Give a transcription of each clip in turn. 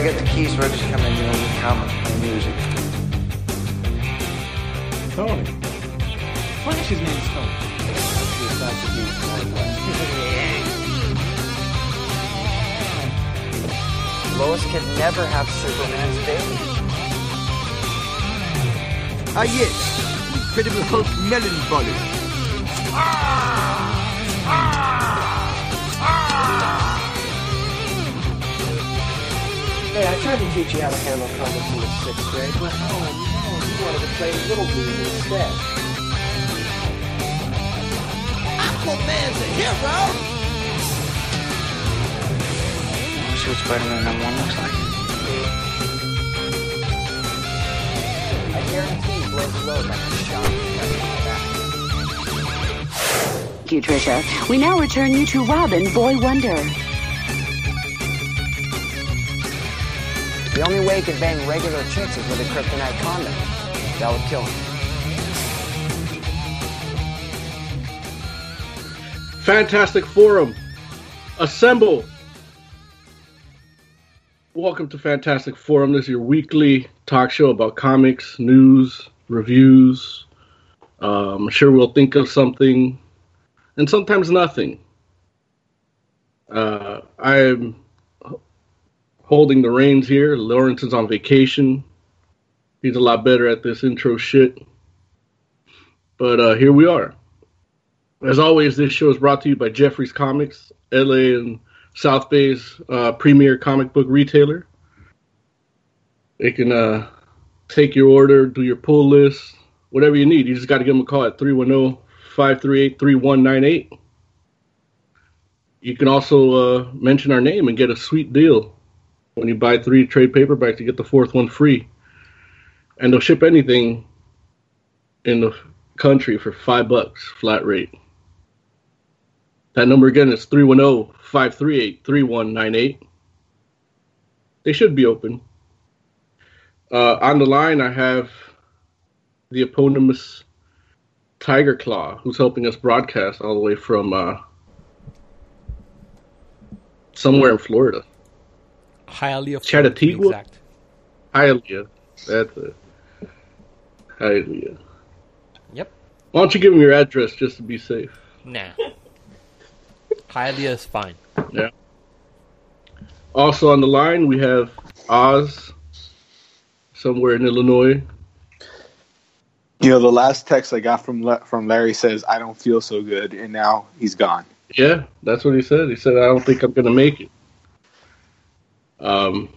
I get the keys, we'll just come in and we comment on music. Tony. Flash's name Tony. Lois could never have Superman's baby. Ah, yes. Incredible Hulk melon bolly. Hey, I tried to teach you how to handle comics in the sixth grade, but oh no, you wanted to play Little Dude instead. Aquaman's a hero! See what Spider-Man number one looks like? I guarantee you blows the load like a shot in the back. Thank you, Trisha. We now return you to Robin, Boy Wonder. The only way he could bang regular chicks is with a kryptonite condom. That would kill him. Fantastic Forum. Assemble. Welcome to Fantastic Forum. This is your weekly talk show about comics, news, reviews. Um, I'm sure we'll think of something, and sometimes nothing. Uh, I'm holding the reins here. Lawrence is on vacation. He's a lot better at this intro shit. But uh, here we are. As always, this show is brought to you by Jeffrey's Comics, LA and South Bay's uh, premier comic book retailer. They can uh, take your order, do your pull list, whatever you need. You just got to give them a call at 310 538 3198. You can also uh, mention our name and get a sweet deal. When you buy three trade paperbacks, you get the fourth one free. And they'll ship anything in the country for five bucks flat rate. That number again is 310 538 3198. They should be open. Uh, on the line, I have the eponymous Tiger Claw, who's helping us broadcast all the way from uh, somewhere in Florida. Hialeah, Chattanooga? Florida, to be exact. Hialeah. That's it. Hialeah. Yep. Why don't you give him your address just to be safe? Nah. Hialeah is fine. Yeah. Also on the line, we have Oz, somewhere in Illinois. You know, the last text I got from La- from Larry says I don't feel so good, and now he's gone. Yeah, that's what he said. He said, "I don't think I'm gonna make it." Um,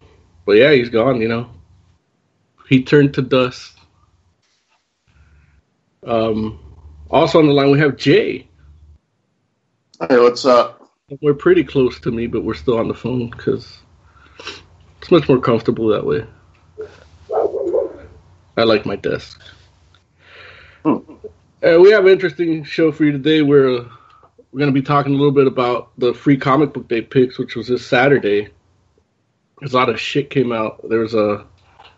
but yeah, he's gone. You know, he turned to dust. Um, also on the line, we have Jay. Hey, what's up? We're pretty close to me, but we're still on the phone because it's much more comfortable that way. I like my desk. Uh, we have an interesting show for you today. We're uh, we're going to be talking a little bit about the free comic book day picks, which was this Saturday. A lot of shit came out. There was a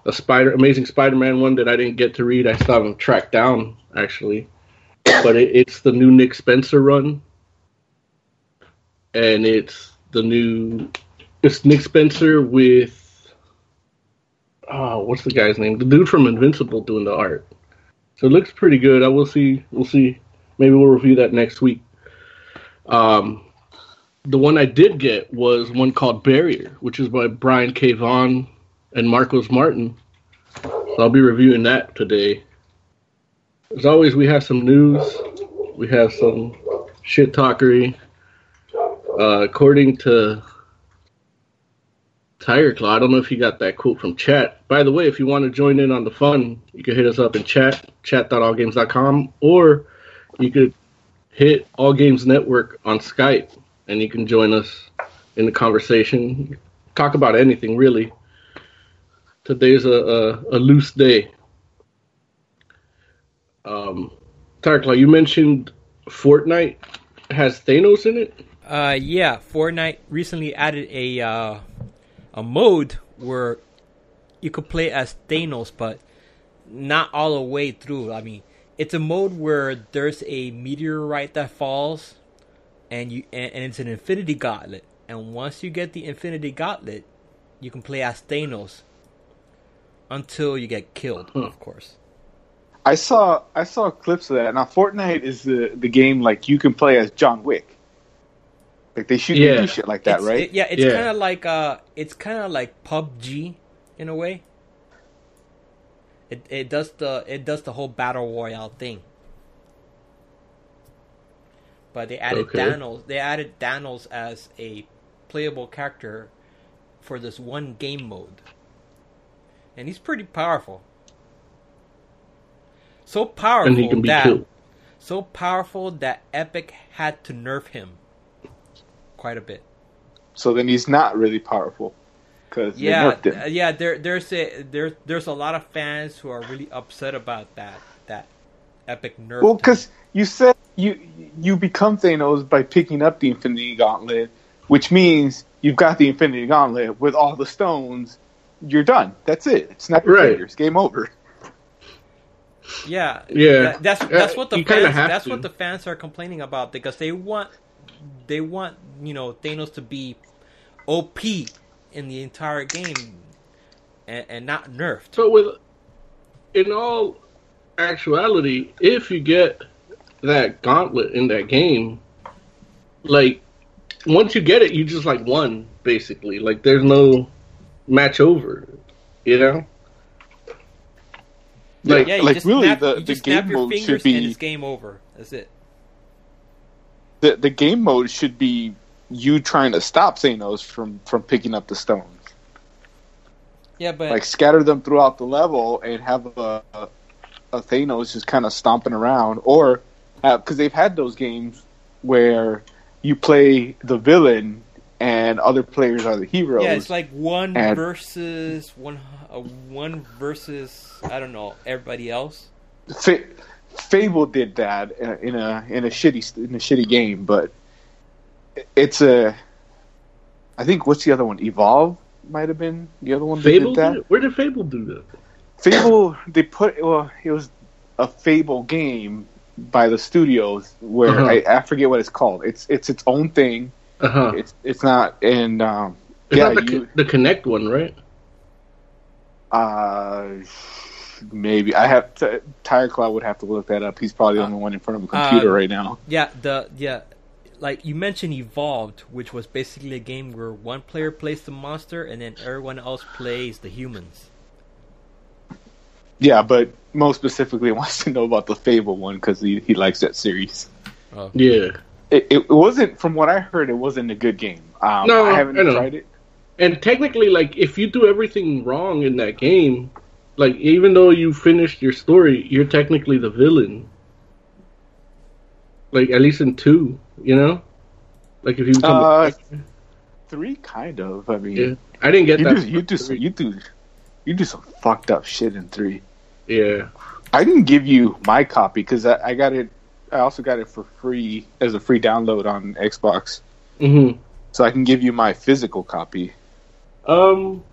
a Spider Amazing Spider-Man one that I didn't get to read. I still haven't tracked down actually, but it, it's the new Nick Spencer run, and it's the new it's Nick Spencer with oh what's the guy's name? The dude from Invincible doing the art. So it looks pretty good. I will see. We'll see. Maybe we'll review that next week. Um, the one I did get was one called Barrier, which is by Brian K. Vaughan and Marcos Martin. So I'll be reviewing that today. As always, we have some news. We have some shit talkery. Uh, according to Tiger Claw, I don't know if you got that quote from chat. By the way, if you want to join in on the fun, you can hit us up in chat, chat.allgames.com, or you could hit All Games Network on Skype, and you can join us in the conversation. Talk about anything, really. Today's a, a, a loose day. Um, Claw, you mentioned Fortnite has Thanos in it. Uh, yeah, Fortnite recently added a uh, a mode where you could play as Thanos, but not all the way through. I mean, it's a mode where there's a meteorite that falls, and you and, and it's an Infinity Gauntlet. And once you get the Infinity Gauntlet, you can play as Thanos until you get killed, Hmm. of course. I saw I saw clips of that. Now Fortnite is the the game like you can play as John Wick. Like they shoot they Yeah. do shit like that, It's- right? it- yeah, it's Yeah. kind of like uh, it's kind of like PUBG in a way. It it does the it does the whole battle royale thing. But they added Okay. Thanos. They added Thanos as a playable character for this one game mode, and he's pretty powerful. So powerful and he can be that killed. so powerful that Epic had to nerf him quite a bit. So then he's not really powerful because Yeah, they uh, yeah. There, there's a there, there's a lot of fans who are really upset about that. That Epic nerf. Well, because you said you you become Thanos by picking up the Infinity Gauntlet, which means you've got the Infinity Gauntlet with all the stones. You're done. That's it. Snap your Right. fingers. Game over. yeah, Yeah. that- that's that's Uh, what the you fans that's to. what the fans are complaining about because they want they want you know Thanos to be OP in the entire game and, and not nerfed. So with in all actuality, if you get that gauntlet in that game, like once you get it, you just like won basically. Like there's no match over, you know. Like yeah, you like just really, snap, the- you the just snap game your mode should be- and it's game over. That's it. The the game mode should be you trying to stop Thanos from from picking up the stones. Yeah, but like scatter them throughout the level and have a, a, a Thanos just kind of stomping around, or because they've had those games where you play the villain and other players are the heroes. Yeah, it's like one And- versus one, uh, one versus I don't know everybody else. Fa- Fable did that in a, in a shitty in a shitty game, but it's a. I think what's the other one? Evolve might have been the other one that Fable, did that. did where did Fable do that? Fable, they put well, it was a Fable game by the studios where Uh-huh. I, I forget what it's called. It's it's its own thing. Uh huh. It's it's not and um, It's yeah, not the, you, the Kinect one, right? uh, maybe I have to, Tiger Claw would have to look that up. He's probably the Uh, only one in front of a computer uh, right now. Yeah, the yeah, like you mentioned, Evolved, which was basically a game where one player plays the monster and then everyone else plays the humans. Yeah, but most specifically wants to know about the Fable one because he he likes that series. Oh. Yeah. It, it wasn't, from what I heard, it wasn't a good game. Um, No, I haven't I tried it. And technically, like, if you do everything wrong in that game, like, even though you finished your story, you're technically the villain. Like, at least in two, you know? Like, if you become. Uh, three, kind of. I mean, yeah. I didn't get you that. do, you do you do you do some fucked up shit in three. Yeah. I didn't give you my copy because I, I got it. I also got it for free as a free download on Xbox, hmm so I can give you my physical copy. Um.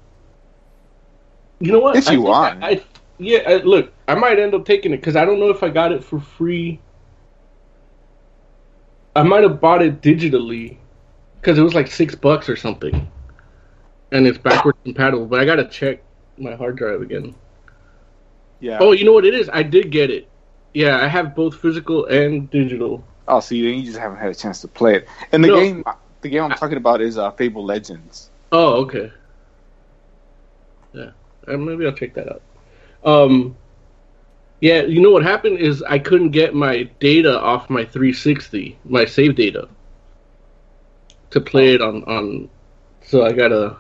You know what? If you want. I, I, yeah, I, look, I might end up taking it because I don't know if I got it for free. I might have bought it digitally because it was like six bucks or something, and it's backwards compatible. But I gotta check my hard drive again. Yeah. Oh, you know what it is? I did get it. Yeah, I have both physical and digital. Oh, see, then you just haven't had a chance to play it. And the No. game, the game I'm talking about is uh, Fable Legends. Oh, okay. Yeah, uh, maybe I'll check that out. Um, yeah, you know what happened is I couldn't get my data off my 360, my save data, to play it on on. So I gotta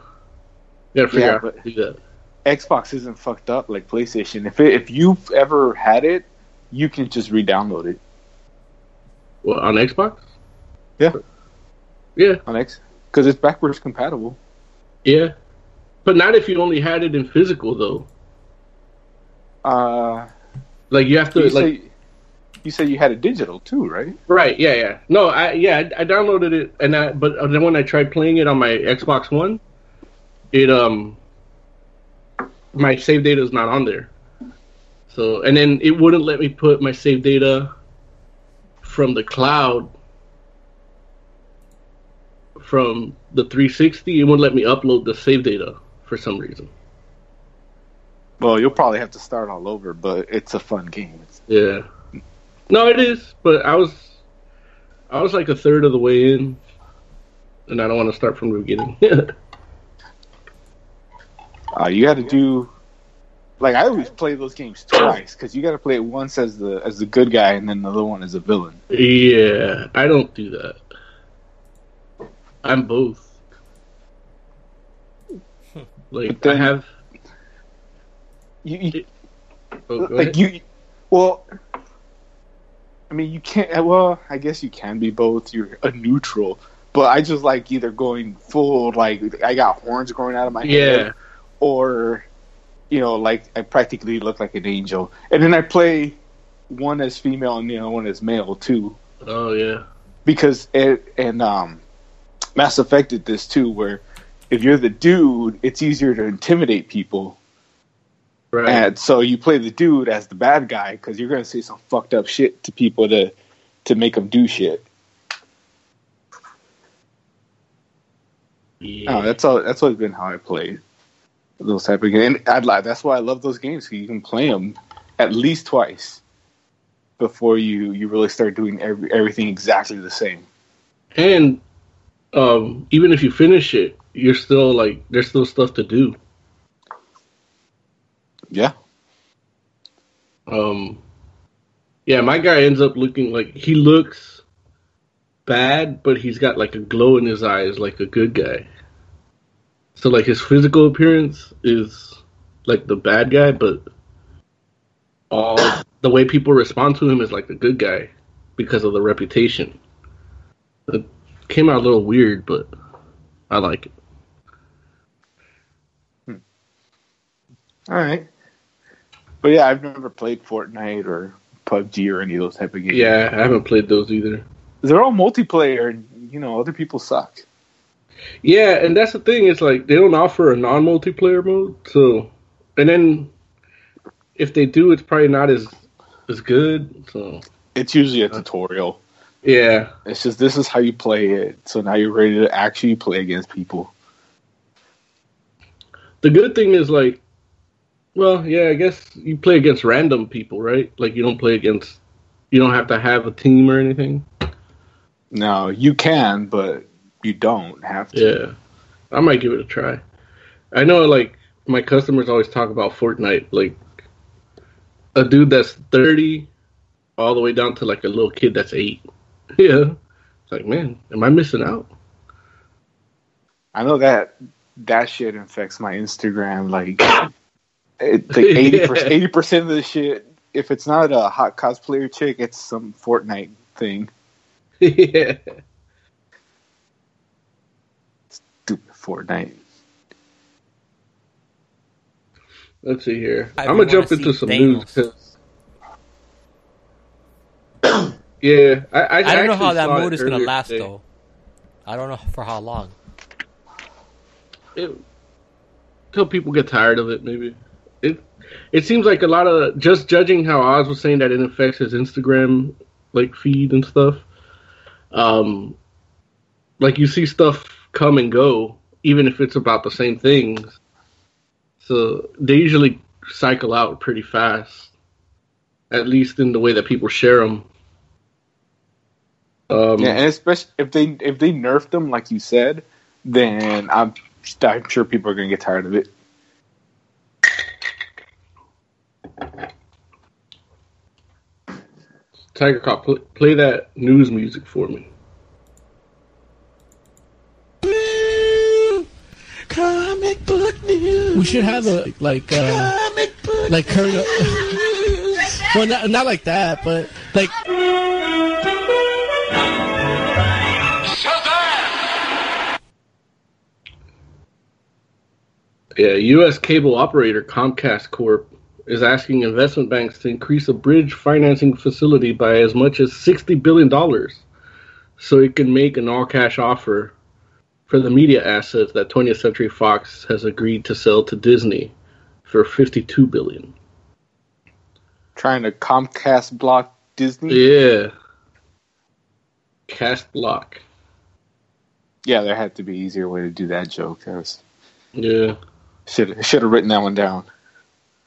gotta figure Yeah, out how to do that. Xbox isn't fucked up like PlayStation. If it, if you've ever had it, you can just re-download it Well, on Xbox. Yeah. Yeah, on X because it's backwards compatible. yeah, but not if you only had it in physical though. Uh, Like you have to you like. say you said you had a digital too, right? Right. Yeah. Yeah. No. I yeah. I, I downloaded it, and I, but then when I tried playing it on my Xbox One, it um, my save data is not on there. So and then it wouldn't let me put my save data from the cloud from the 360. It wouldn't let me upload the save data for some reason. Well, you'll probably have to start all over, but it's a fun game. It's, Yeah. No, it is, but I was I was like a third of the way in, and I don't want to start from the beginning. uh, you got to do like I always play those games twice because you got to play it once as the as the good guy and then the other one as a villain. yeah, I don't do that. I'm both. Like But I have. You, you Oh, like ahead. you well i mean you can't well i guess you can be both you're a neutral but i just like either going full like i got horns growing out of my yeah, head or you know like i practically look like an angel and then i play one as female and the other one as male too oh yeah, because it and um mass effect did this too where if you're the dude it's easier to intimidate people right. and so you play the dude as the bad guy because you're gonna say some fucked up shit to people to to make them do shit. yeah. Oh, that's all. That's always been how I play those type of games. And I'd lie. That's why I love those games. you can play them at least twice before you you really start doing every, everything exactly the same. and um, even if you finish it, you're still like there's still stuff to do. Yeah. Um, yeah, my guy ends up looking like he looks bad, but he's got like a glow in his eyes, like a good guy. So like his physical appearance is like the bad guy, but all the way people respond to him is like the good guy because of the reputation. It came out a little weird, but I like it. Hmm. All right. But yeah, I've never played Fortnite or PUBG or any of those type of games. Yeah, I haven't played those either. They're all multiplayer, and you know other people suck. Yeah, and that's the thing. It's like they don't offer a non-multiplayer mode. So, and then if they do, it's probably not as as good. So, It's usually a tutorial. yeah, It's just this is how you play it. So now you're ready to actually play against people. the good thing is like, well, yeah, I guess you play against random people, right? Like you don't play against, you don't have to have a team or anything. No, you can, but you don't have to. Yeah, I might give it a try. I know, like my customers always talk about Fortnite, like a dude that's thirty, all the way down to like a little kid that's eight. Yeah, it's like, man, am I missing out? I know that that shit infects my Instagram. Like, it, like eighty percent, percent of the shit. If it's not a hot cosplayer chick, it's some Fortnite thing. yeah, Stupid Fortnite. let's see here. I I'm gonna jump into some Thanos. news. 'cause- yeah, I, I, I don't know how that saw mode is gonna last today. though. I don't know for how long. it, till people get tired of it. Maybe it it seems like a lot of just judging how Oz was saying that it affects his Instagram like feed and stuff. Um, like you see stuff come and go, even if it's about the same things. So they usually cycle out pretty fast, at least in the way that people share them. Um, Yeah, and especially if they if they nerf them like you said, then I'm I'm sure people are gonna get tired of it. Tiger Claw, play, play that news music for me. Comic book news. We should have a like uh like news. well, not not like that, but like Yeah, U.S. cable operator Comcast Corp is asking investment banks to increase a bridge financing facility by as much as $60 billion so it can make an all cash offer for the media assets that 20th Century Fox has agreed to sell to Disney for 52 billion. Trying to Comcast block Disney. Yeah. Cast block. Yeah, there had to be easier way to do that joke. That was Yeah. Should should have written that one down.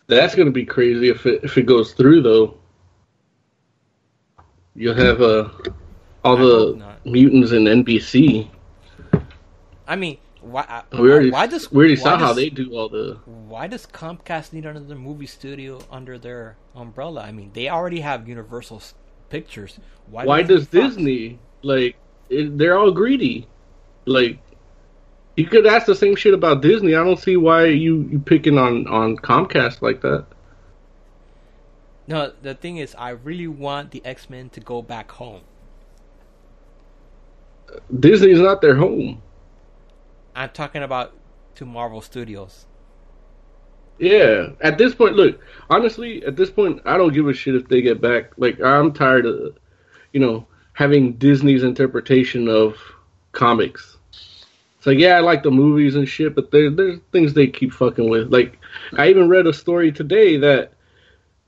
That's gonna be crazy if it if it goes through though. You'll have uh all I the mutants in NBC. I mean, why? We already why does we already saw how they do all the Why does Comcast need another movie studio under their umbrella? I mean, they already have Universal Pictures. Why, why do does? Disney like it, they're all greedy like you could ask the same shit about disney i don't see why you you picking on on comcast like that No, the thing is, I really want the X Men to go back home. disney's not their home I'm talking about to Marvel Studios. yeah at this point look honestly at this point i don't give a shit if they get back. Like i'm tired of you know having disney's interpretation of comics. Like yeah i like the movies and shit but there, there's things they keep fucking with. Like i even read a story today that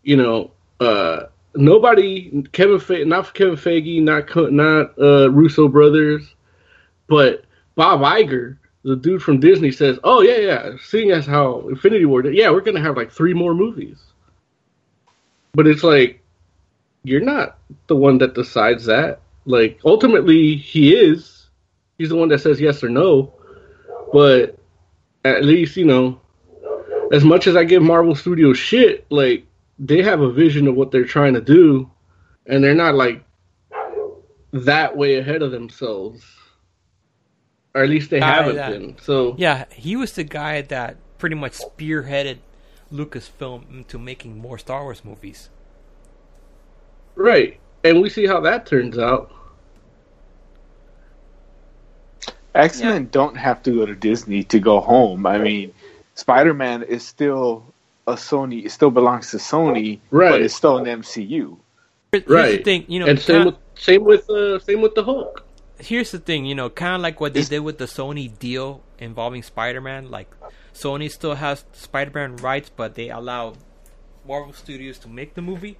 you know, uh, nobody, Kevin, Fe- not Kevin Feige, not not uh, Russo brothers, but Bob Iger, the dude from Disney, says, "Oh yeah, yeah, seeing as how Infinity War, did, yeah, we're gonna have like three more movies." But it's like, you're not the one that decides that. Like, ultimately, he is. He's the one that says yes or no. But at least you know, as much as I give Marvel Studios shit, like they have a vision of what they're trying to do, and they're not like that way ahead of themselves, or at least they haven't that- been. So Yeah, he was the guy that pretty much spearheaded Lucasfilm into making more Star Wars movies. right, and we see how that turns out. X Men don't have to go to Disney to go home. I mean, Spider Man is still a Sony. It still belongs to Sony, right. but it's still an MCU. Here's Right. the thing, you know, and same with same with uh, same with the Hulk. Here's the thing, you know, kind of like what they did with the Sony deal involving Spider-Man. Like, Sony still has Spider-Man rights, but they allow Marvel Studios to make the movie.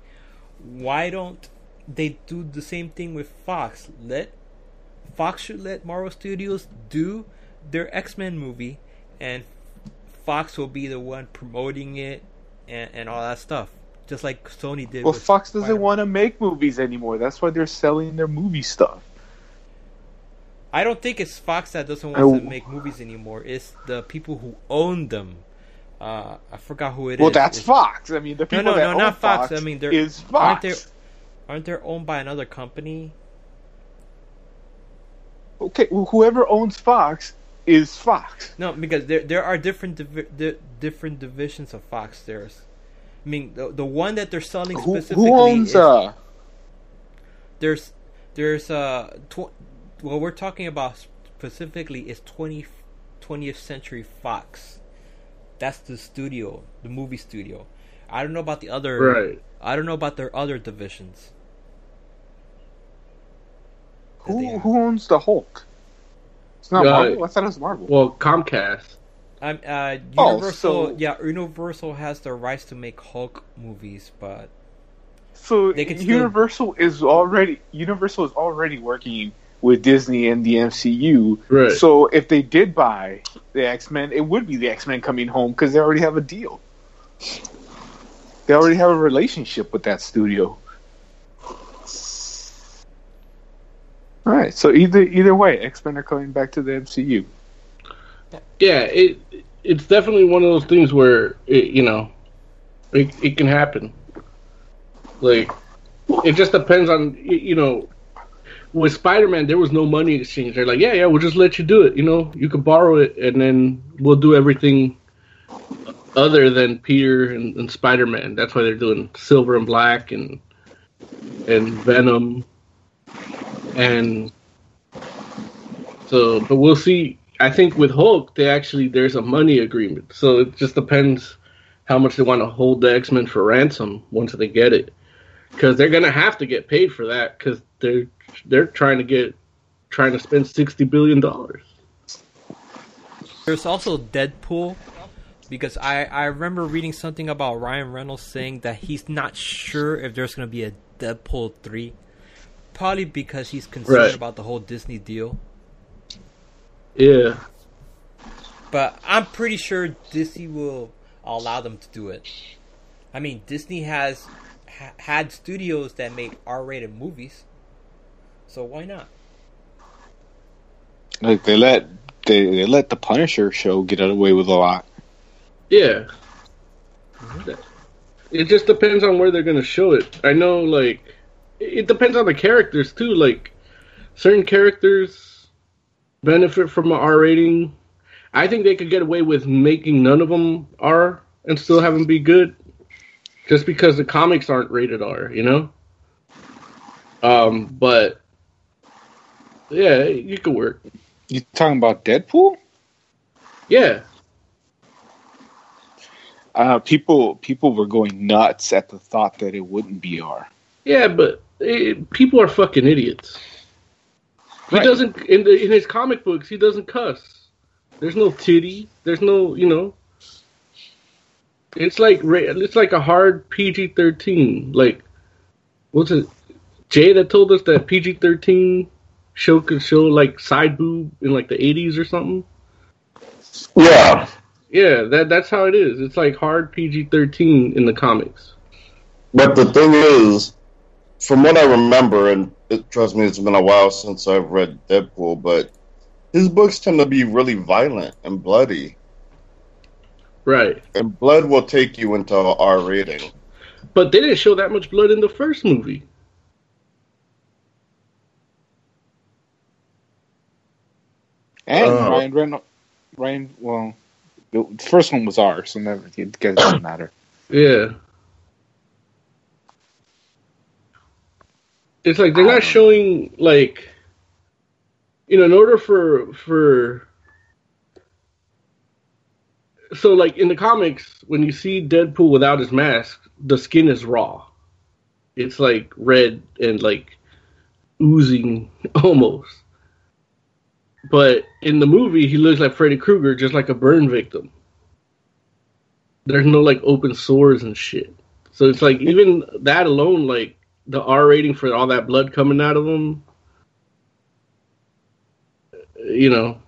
Why don't they do the same thing with Fox? Let Fox should let Marvel Studios do their X-Men movie, and Fox will be the one promoting it and, and all that stuff, just like Sony did. Well, Fox doesn't Spider-Man. want to make movies anymore. That's why they're selling their movie stuff. I don't think it's Fox that doesn't I want to make movies anymore. It's the people who own them. Uh, I forgot who it is. Well, that's It's- Fox. I mean, the No, people no, that no, own not Fox. Fox I mean, they're is aren't Fox. they aren't they owned by another company? Okay, well, whoever owns Fox is Fox. No, because there there are different divi- di- different divisions of Fox. There's, I mean, the the one that they're selling Who, specifically who owns is, uh? there's there's uh tw- what we're talking about specifically is 20, 20th Century Fox. That's the studio, the movie studio. I don't know about the other. Right. I don't know about their other divisions. Who who owns the Hulk? It's not Uh, Marvel. I thought it was Marvel. Well, Comcast. I'm uh Oh, Universal. so- Yeah, Universal has the rights to make Hulk movies, but So They could still- Universal is already Universal is already working with Disney and the MCU. Right. So if they did buy the X Men, it would be the X Men coming home because they already have a deal. They already have a relationship with that studio. All right. So either either way, X Men are coming back to the MCU. Yeah, it it's definitely one of those things where it, you know it it can happen. Like it just depends on you know. With Spider Man, there was no money exchange. They're like, yeah, yeah, we'll just let you do it. You know, you can borrow it, and then we'll do everything other than Peter and, and Spider Man. That's why they're doing Silver and Black and and Venom, and so. But we'll see. I think with Hulk, they actually there's a money agreement, so it just depends how much they want to hold the X Men for ransom once they get it, because they're gonna have to get paid for that because they're they're trying to get trying to spend sixty billion dollars. there's also Deadpool. Because I, I remember reading something about Ryan Reynolds saying that he's not sure if there's going to be a Deadpool 3. Probably because he's concerned Right. about the whole Disney deal. Yeah, But I'm pretty sure Disney will allow them to do it. I mean, Disney has ha- had studios that make R-rated movies, so why not? Like they let they, they let the Punisher show get away with a lot. Yeah. It just depends on where they're gonna show it. I know, like, it depends on the characters too. Like, certain characters benefit from an R rating. I think they could get away with making none of them R and still have them be good, just because the comics aren't rated R. You know. Um, but yeah, you could work. You talking about Deadpool? Yeah, Uh, people people were going nuts at the thought that it wouldn't be R. Yeah, but it, people are fucking idiots. He Right. doesn't in the in his comic books. He doesn't cuss. There's no titty. There's no you know. It's like it's like a hard PG thirteen. Like, what's it? Jay that told us that PG thirteen show could show like side boob in like the eighties or something. Yeah, Yeah, that that's how it is. It's like hard PG thirteen in the comics. but the thing is, from what I remember, and it, trust me, it's been a while since I've read Deadpool, but his books tend to be really violent and bloody, Right. and blood will take you into a R rating. But they didn't show that much blood in the first movie. And Oh. Ryan Reynolds, Ryan. Well, the first one was ours, so never it doesn't matter. Yeah. It's like they're not don't- um, showing like you know, in order for for so like in the comics, when you see Deadpool without his mask, the skin is raw. It's like red and like oozing almost. But in the movie, he looks like Freddy Krueger, just like a burn victim. There's no like open sores and shit. So it's like even that alone, like the R rating for all that blood coming out of him, you know,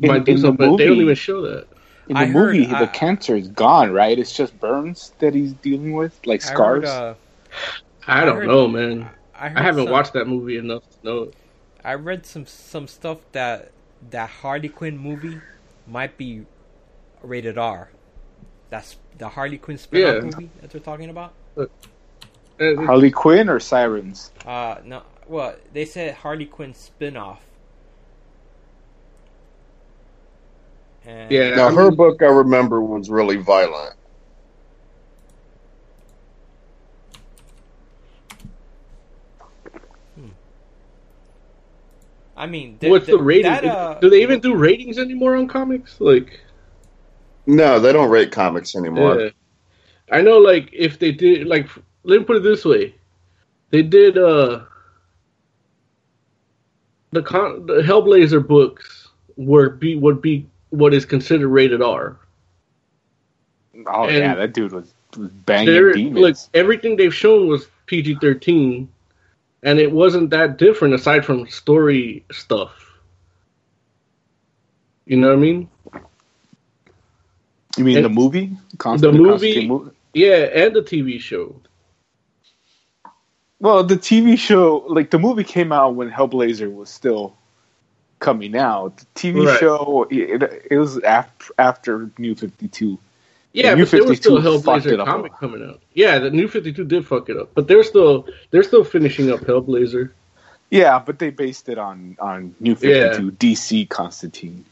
In- might do in the something. But they don't even show that. In the I movie, uh, the cancer is gone, right? It's just burns that he's dealing with, like I scars. heard, uh, I I don't heard- know, man. I, I haven't some- watched that movie enough to know. I read some some stuff that that Harley Quinn movie might be rated R. That's the Harley Quinn spin-off Yeah. movie that they're talking about. Uh, Harley Quinn or Sirens? Uh, no, well, they said Harley Quinn spin-off. And Yeah. Now, her book I remember was really violent. I mean, th- What's the th- rating? that, uh, do they even do ratings anymore on comics? Like, No, they don't rate comics anymore. yeah. I know, like, if they did, like, let me put it this way: they did uh the con- the Hellblazer books were be would be what is considered rated R. Oh And yeah, that dude was, was banging demons. look, everything they've shown was PG thirteen, and it wasn't that different aside from story stuff. You know what I mean? you mean and- the movie? the movie, movie? yeah, and the TV show. Well, the TV show, like the movie came out when Hellblazer was still coming out. The TV Right. show, it, it was after, after New 52. Yeah, New but there was still a 52 Hellblazer up. comic coming out. Yeah, the New Fifty Two did fuck it up, but they're still they're still finishing up Hellblazer. Yeah, but they based it on, on New 52, DC Constantine.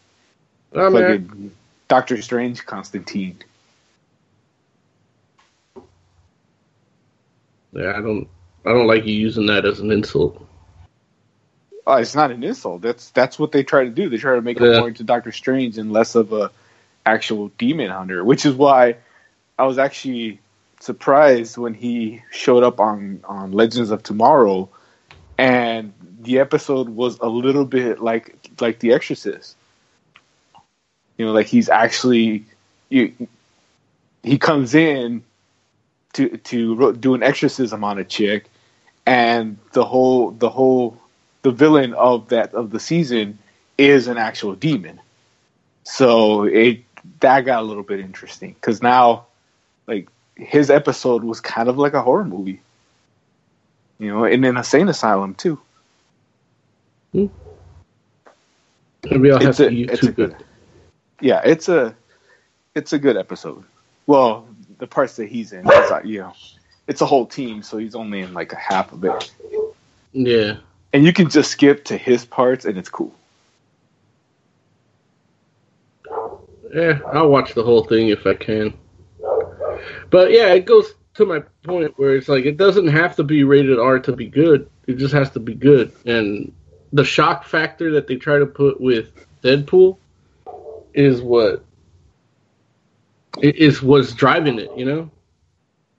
Oh, mean, Fucking Doctor Strange Constantine. yeah, I don't I don't like you using that as an insult. Oh, it's not an insult. That's that's what they try to do. They try to make Yeah. him more into Doctor Strange and less of a actual demon hunter, which is why I was actually surprised when he showed up on on Legends of Tomorrow, and the episode was a little bit like like The Exorcist. You know, like he's actually you, he comes in to to do an exorcism on a chick, and the whole the whole the villain of that of the season is an actual demon. So it that got a little bit interesting because now, like his episode was kind of like a horror movie, you know, and in an insane asylum too. Maybe I'll have It's to a, a YouTube good, it. yeah, it's a it's a good episode. Well, the parts that he's in, it's like, you know, it's a whole team, so he's only in like a half of it, Yeah. and you can just skip to his parts, and it's cool. Yeah, I'll watch the whole thing if I can. But yeah, it goes to my point where it's like it doesn't have to be rated R to be good. It just has to be good. And the shock factor that they try to put with Deadpool is what is what's driving it, you know?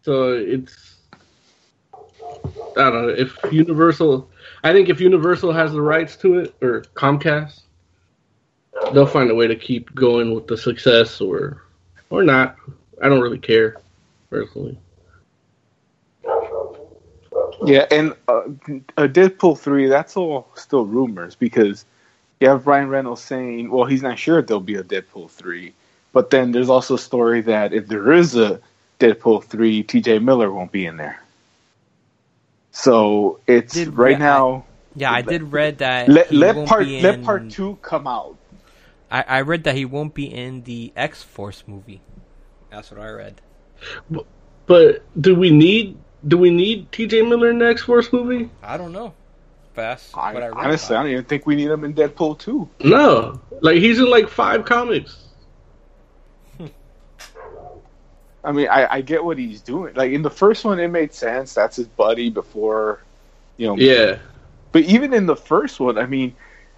So it's I don't know, if Universal I think if Universal has the rights to it or Comcast they'll find a way to keep going with the success or or not. I don't really care personally. Yeah, and uh, a Deadpool three, that's all still rumors because you have Ryan Reynolds saying, well, he's not sure if there'll be a Deadpool three, but then there's also a story that if there is a Deadpool three, T.J. Miller won't be in there. So it's Did- right yeah, now. Yeah, I did read that. Let, let part let part two come out. I, I read that he won't be in the X Force movie. That's what I read. But do we need do we need T.J. Miller in the X Force movie? I don't know. Fast, I, what I read. honestly, I don't even think we need him in Deadpool two. No, like he's in like five comics. I mean, I, I get what he's doing. Like in the first one, it made sense. That's his buddy before, you know, Yeah, But even in the first one, I mean,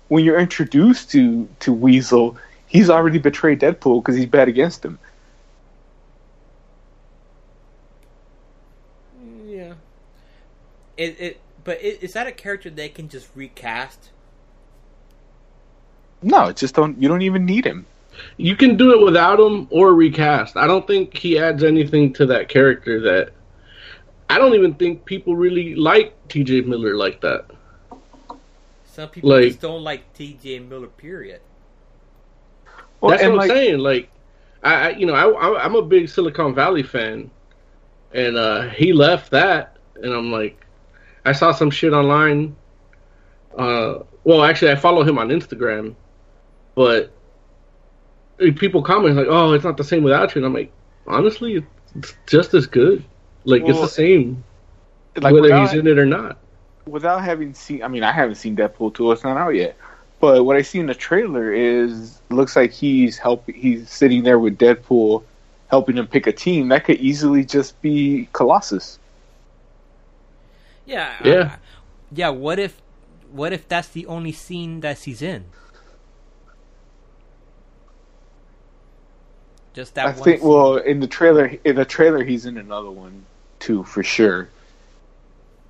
when you're introduced to to Weasel, he's already betrayed Deadpool because he's bad against him. Yeah. It it but it, is that a character they can just recast? No, it just don't. You don't even need him. you can do it without him or recast. I don't think he adds anything to that character that. I don't even think people really like T.J. Miller like that. Some people Like- just don't like T.J. Miller. Period. Well, That's and what I'm saying. Like, I, I you know, I, I, I'm a big Silicon Valley fan, and uh, he left that, and I'm like, I saw some shit online. Uh, well, actually, I follow him on Instagram, but people comment like, "Oh, it's not the same without you," and I'm like, honestly, it's just as good. Like, it's the same like whether without, he's in it or not. Without having seen. I mean, I haven't seen Deadpool two. It's not out yet. But what I see in the trailer is looks like he's helping. He's sitting there with Deadpool, helping him pick a team. That could easily just be Colossus. Yeah. Yeah. I- yeah. What if what if that's the only scene that he's in? Just that I one. think. scene. Well, in the trailer, in the trailer, he's in another one too for sure.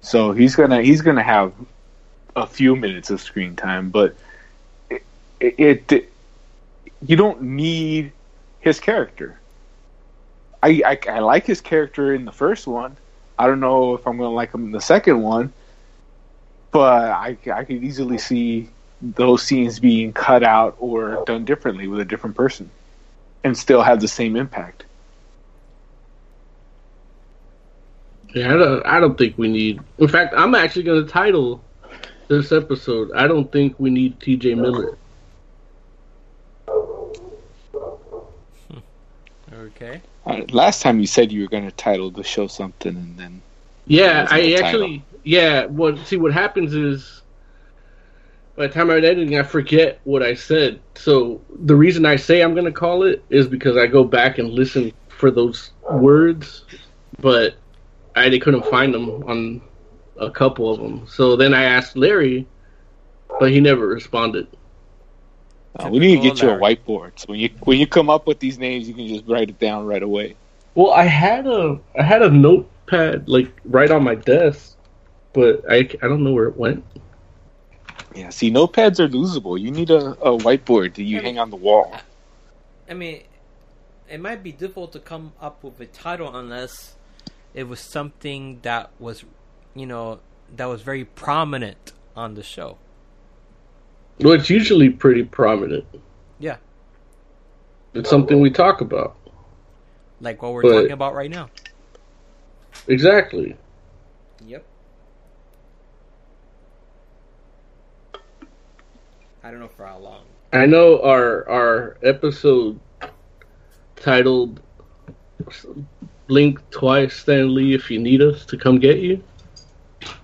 So he's gonna he's gonna have a few minutes of screen time, but it, it, it you don't need his character. I, I I like his character in the first one. I don't know if I'm gonna like him in the second one, but I I could easily see those scenes being cut out or done differently with a different person and still have the same impact. Yeah, I don't, I don't think we need. In fact, I'm actually going to title this episode. I don't think we need T.J. Miller. okay. Uh, last time you said you were going to title the show something, and then Yeah, I the title. actually. Yeah, what? See, what happens is, by the time I'm editing, I forget what I said. So the reason I say I'm going to call it is because I go back and listen for those words, but I they couldn't find them on a couple of them. So then I asked Larry, but he never responded. uh, we need to get you a whiteboard. So when you when you come up with these names, you can just write it down right away. Well, I had a I had a notepad like right on my desk, but I, I don't know where it went. Yeah, see, notepads are losable. You need a, a whiteboard that you Yeah, hang on the wall. I mean, it might be difficult to come up with a title unless it was something that was, you know, that was very prominent on the show. Well, it's usually pretty prominent. Yeah. it's something we talk about. like what we're But- talking about right now. Exactly. Yep. I don't know for how long. I know our our episode titled "Blink Twice, Stan Lee, if you need us to come get you."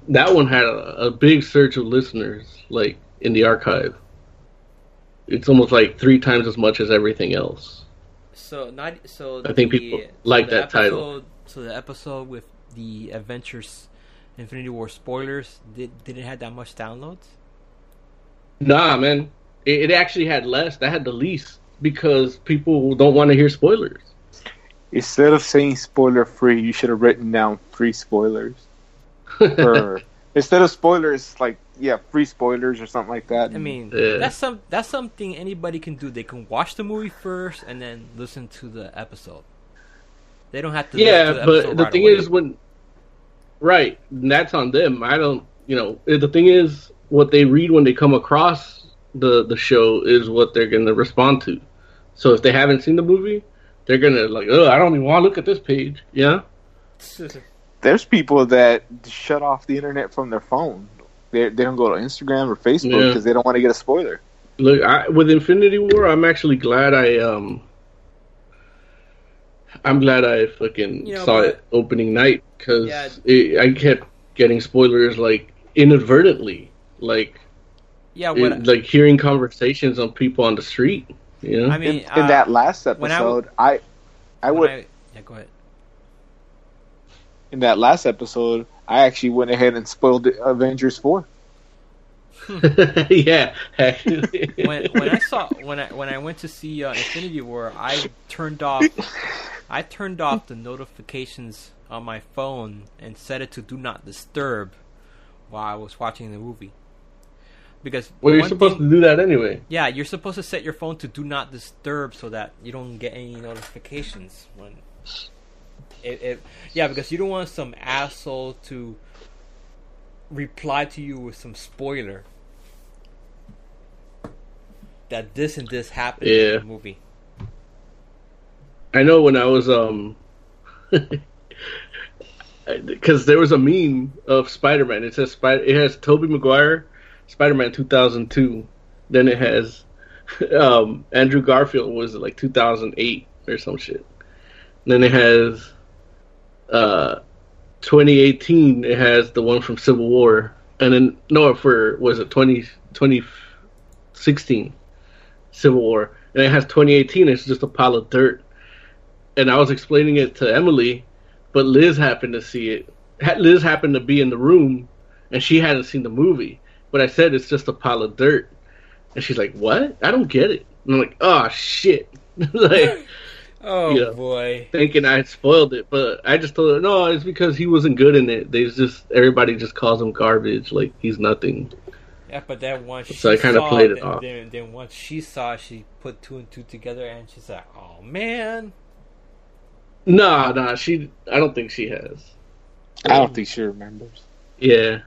That one had a, a big surge of listeners, like in the archive. It's almost like three times as much as everything else. So not so. I think people so like that title. So the episode with the Avengers, Infinity War spoilers did did it have that much downloads? Nah, man, it, it actually had less. That had the least because people don't want to hear spoilers. Instead of saying spoiler free, you should have written down free spoilers. Or instead of spoilers, like yeah, free spoilers or something like that. I mean, Yeah. that's some that's something anybody can do. They can watch the movie first and then listen to the episode. They don't have to. listen to yeah, the but the right thing away. is when right, that's on them. I don't, you know, eh, the thing is what they read when they come across the the show is what they're going to respond to. So if they haven't seen the movie, they're going to like, "Oh, I don't even want to look at this page." Yeah? There's people that shut off the internet from their phone. They they don't go to Instagram or Facebook Yeah. because they don't want to get a spoiler. Look, I, with Infinity War, I'm actually glad I um I'm glad I fucking You know, saw but- it opening night because Yeah. I kept getting spoilers like inadvertently, like yeah, it- what like hearing conversations on people on the street. You know, I mean, in, in uh, that last when I w- episode, I I when would I- yeah, go ahead. in that last episode, I actually went ahead and spoiled Avengers four. yeah, actually. when when I saw when I when I went to see uh, Infinity War, I turned off I turned off the notifications on my phone and set it to do not disturb while I was watching the movie. Because well, you're supposed thing- to do that anyway. yeah, you're supposed to set your phone to do not disturb so that you don't get any notifications when it, it yeah because you don't want some asshole to reply to you with some spoiler that this and this happened in the movie. I know when I was um because there was a meme of Spider-Man. It says Spider. It has Tobey Maguire, Spider-Man 2002. Then it has um Andrew Garfield was it like 2008 or some shit. then it has uh 2018. It has the one from Civil War, and then no for was it 20 2016 Civil War, and it has 2018. It's just a pile of dirt and I was explaining it to Emily, but Liz happened to see it. Liz happened to be in the room, and she hadn't seen the movie. But I said it's just a pile of dirt, and she's like, "What? I don't get it." And I'm like, "Oh shit!" like Oh Yeah. boy. thinking I had spoiled it, but I just told her, "No, it's because he wasn't good in it. They just everybody just calls him garbage. Like he's nothing." Yeah, but then once she So I kinda saw played it then, off. Then, then once she saw, she put two and two together, and she's like, "Oh man." Nah, nah, she. I don't think she has. I don't think she remembers. Yeah.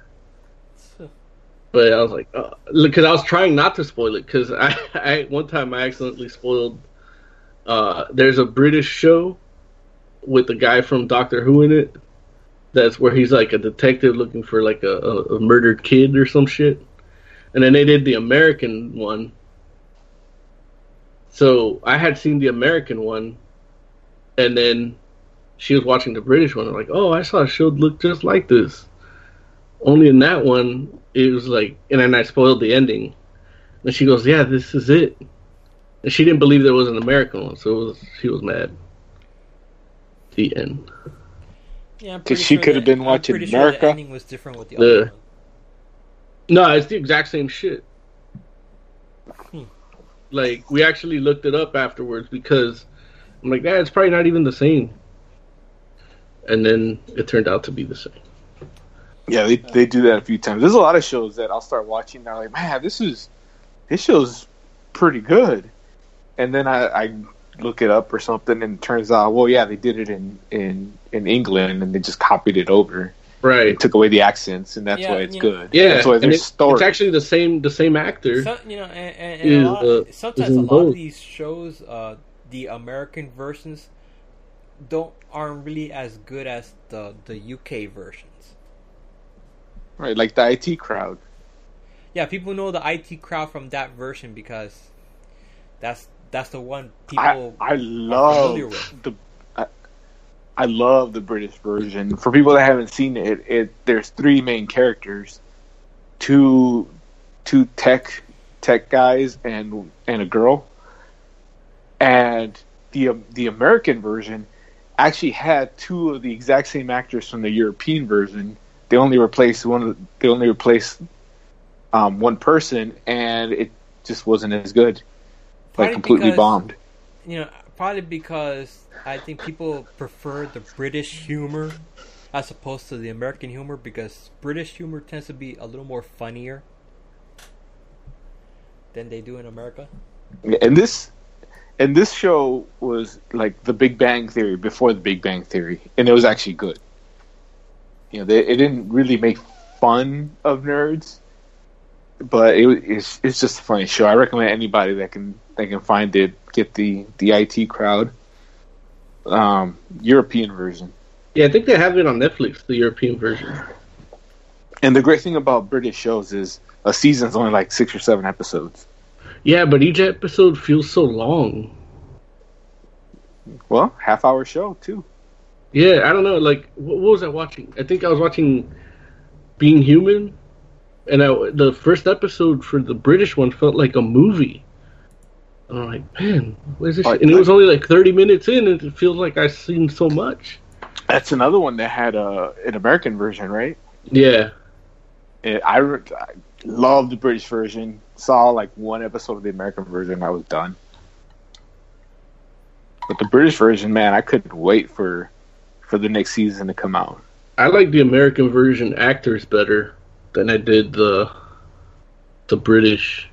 But I was like, uh, because I was trying not to spoil it. Because I, I, one time I accidentally spoiled. Uh, there's a British show with the guy from Doctor Who in it. That's where he's like a detective looking for like a, a, a murdered kid or some shit. And then they did the American one. So I had seen the American one, and then she was watching the British one. I'm like, oh, I saw a show that looked just like this. Only in that one, it was like, and then I spoiled the ending. And she goes, yeah, this is it. And she didn't believe there was an American one, so it was, she was mad. The end. Yeah, I'm 'Cause pretty she sure could have the- been I'm watching pretty sure America. the ending was different with the Yeah. other one. No, it's the exact same shit. Hmm. Like we actually looked it up afterwards because I'm like, yeah, it's probably not even the same. And then it turned out to be the same. Yeah, they they do that a few times. There's a lot of shows that I'll start watching. And I'm like, man, this is this show's pretty good. And then I, I look it up or something, and it turns out, well, yeah, they did it in in in England, and they just copied it over. Right. They took away the accents, and that's Yeah, why it's you know- good. Yeah, that's why there's it- story. it's actually the same the same actor. So, you know, and, and, and Is, a lot, uh, sometimes a in lot of these shows, uh, the American versions don't aren't really as good as the the UK versions. Right, like the IT crowd. Yeah, people know the IT crowd from that version because that's that's the one people I, I love with. the I, I love the British version. For people that haven't seen it, it there's three main characters, two two tech tech guys and and a girl, and the the American version actually had two of the exact same actors from the European version. They only replaced one. They only replaced um, one person, and it just wasn't as good. Probably Like completely because- bombed. You know, probably because I think people prefer the British humor as opposed to the American humor because British humor tends to be a little more funnier than they do in America. and this and this show was like the Big Bang Theory before the Big Bang Theory, and it was actually good. You know, they, it didn't really make fun of nerds, but it, it's it's just a funny show. I recommend anybody that can that can find it get the the IT crowd um, European version. Yeah, I think they have it on Netflix, the European version. And the great thing about British shows is a season's only like six or seven episodes. Yeah, but each episode feels so long. Well, half hour show too. Yeah, I don't know. Like, what, what was I watching? I think I was watching Being Human, and I, the first episode for the British one felt like a movie. And I'm like, man, what is this? And it was only like 30 minutes in, and it feels like I've seen so much. That's another one that had a an American version, right? Yeah, And I, I love the British version. Saw like one episode of the American version. I was done. But the British version, man, I couldn't wait for for the next season to come out. I like the American version actors better than I did the the British.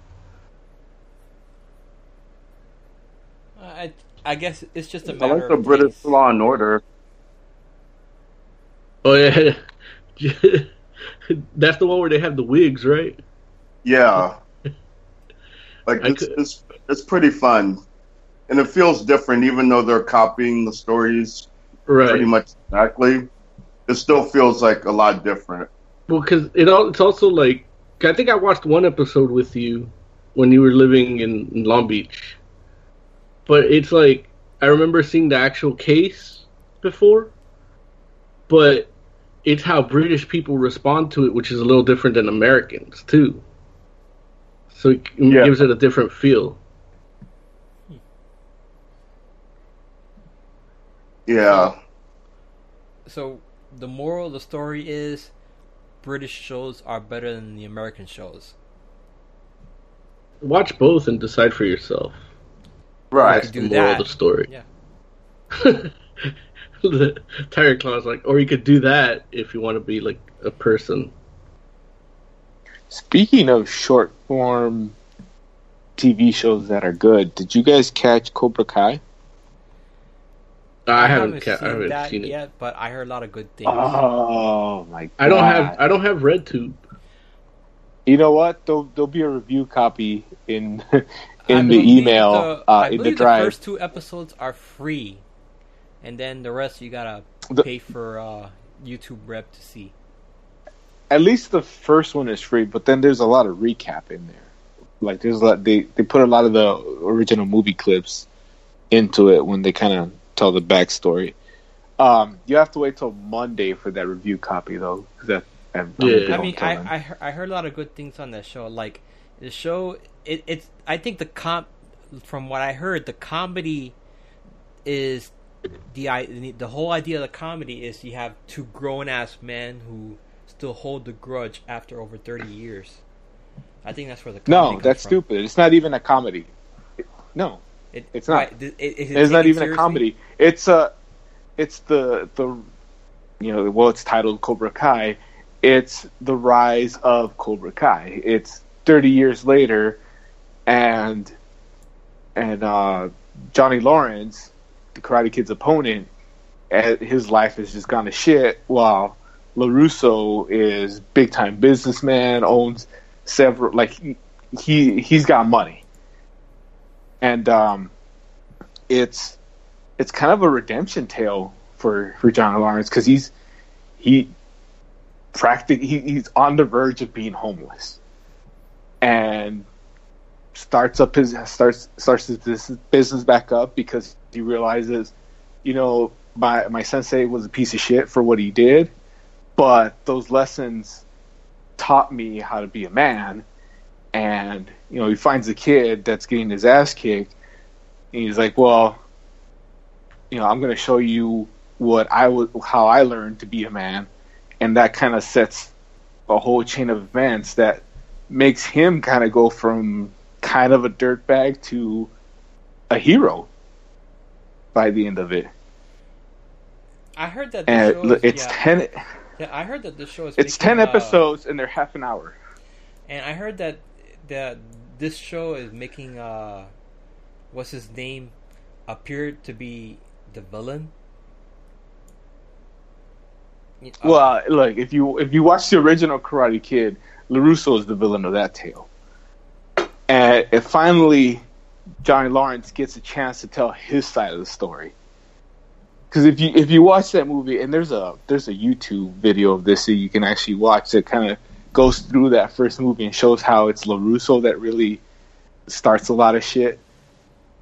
I I guess it's just a I matter like the of British taste. Law and Order. Oh yeah, that's the one where they have the wigs, right? Yeah. Like it's, could- it's it's pretty fun, and it feels different, even though they're copying the stories Right. pretty much exactly. It still feels like a lot different. Well, because it all, it's also like I think I watched one episode with you when you were living in, in Long Beach, but it's like I remember seeing the actual case before, but it's how British people respond to it, which is a little different than Americans too. So it Yeah. gives it a different feel. Yeah, So the moral of the story is British shows are better than the American shows. Watch both and decide for yourself. right. could The do moral that. of the story. Yeah. the Tiger Claw's like, or you could do that if you want to be like a person. Speaking of short form TV shows that are good, did you guys catch Cobra Kai? I, haven't, ca- seen I haven't that seen it. yet, but I heard a lot of good things. Oh my! I don't have I don't have RedTube. You know what? There'll, there'll be a review copy in I in the believe email the- uh, I in the believe drive. first two episodes are free, and then the rest you gotta The- pay for uh, YouTube Red to see. At least the first one is free, but then there's a lot of recap in there. Like there's a lot, they they put a lot of the original movie clips into it when they kind of tell the backstory. Um, you have to wait till Monday for that review copy though. that I'm, I'm Yeah. I mean, I. I, heard, I heard a lot of good things on that show. Like the show, it, it's I think the comp from what I heard, the comedy is the i the whole idea of the comedy is you have two grown ass men who still hold the grudge after over thirty years. I think that's where the comedy no, comes that's from. stupid. It's not even a comedy. It- no, It, It's not. why- it- it- is it it's not even a comedy. It's a, it's the the, you know, well, it's titled Cobra Kai. It's the rise of Cobra Kai. It's thirty years later, and and uh, Johnny Lawrence, the Karate Kid's opponent, eh, his life has just gone to shit. While Larusso is big time businessman, owns several like he, he he's got money, and um, it's it's kind of a redemption tale for for John Lawrence because he's he practically he, he's on the verge of being homeless. And starts up his starts starts his business, back up because he realizes you know my my sensei was a piece of shit for what he did but those lessons taught me how to be a man and you know he finds a kid that's getting his ass kicked and he's like well you know i'm going to show you what i was how i learned to be a man and that kind of sets a whole chain of events that makes him kind of go from kind of a dirtbag to a hero by the end of it I heard that. And show is, it's yeah, 10 Yeah, I heard that this show is. it's making, 10 uh, episodes and they're half an hour and I heard that that this show is making uh, what's his name, appear to be the villain. Uh, Well, look if you if you watch the original Karate Kid, Larusso is the villain of that tale, and it finally Johnny Lawrence gets a chance to tell his side of the story. Because if you if you watch that movie, and there's a there's a YouTube video of this that you can actually watch that kind of goes through that first movie and shows how it's Larusso that really starts a lot of shit.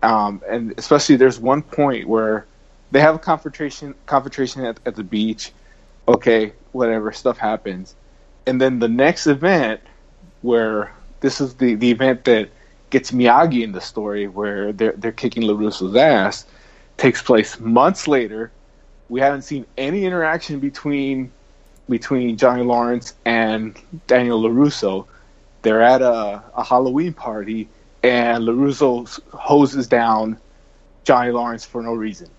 Um, and especially there's one point where they have a confrontation confrontation at, at the beach okay, whatever, stuff happens. And then the next event, where this is the, the event that gets Miyagi in the story, where they're, they're kicking LaRusso's ass, takes place months later. We haven't seen any interaction between between Johnny Lawrence and Daniel LaRusso. They're at a, a Halloween party, and LaRusso hoses down Johnny Lawrence for no reason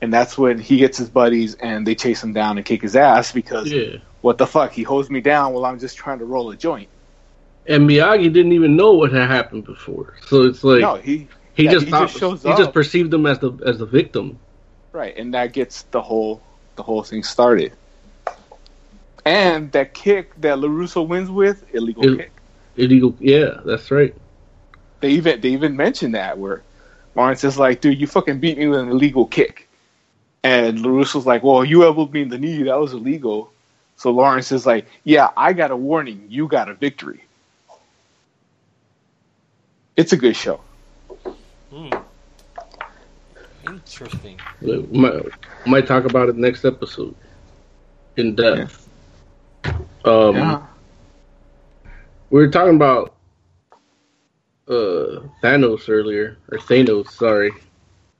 and that's when he gets his buddies and they chase him down and kick his ass because Yeah. what the fuck he hosed me down while I'm just trying to roll a joint. And Miyagi didn't even know what had happened before, so it's like no, he he yeah, just he thought, just he just perceived them as the as the victim. right, and that gets the whole the whole thing started. And that kick that Larusso wins with illegal Ill- kick. Illegal, yeah, that's right. They even they even mentioned that where Lawrence is like, dude, you fucking beat me with an illegal kick. And LaRusso's like, well, you elbowed me in the knee. That was illegal. So Lawrence is like, yeah, I got a warning. You got a victory. It's a good show. hmm. Interesting. We might, might talk about it next episode in depth. Um, Yeah. we were talking about uh, Thanos earlier, or Thanos. Sorry,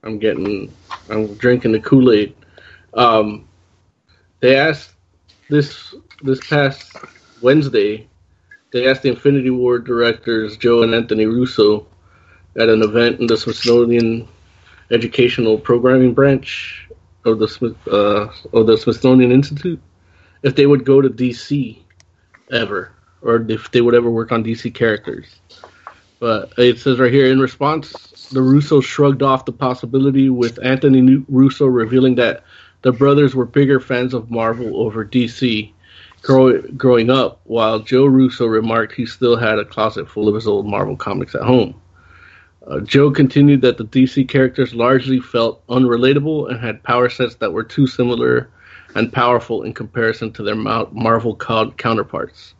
I'm getting, I'm drinking the Kool Aid. Um, they asked this this past Wednesday. They asked the Infinity War directors Joe and Anthony Russo at an event in the Smithsonian Educational Programming Branch of the Smith uh, of the Smithsonian Institute if they would go to DC ever, or if they would ever work on DC characters. But it says right here in response, the Russo shrugged off the possibility, with Anthony Russo revealing that the brothers were bigger fans of Marvel over DC grow- growing up, while Joe Russo remarked he still had a closet full of his old Marvel comics at home. Uh, Joe continued that the DC characters largely felt unrelatable and had power sets that were too similar and powerful in comparison to their Marvel co- counterparts.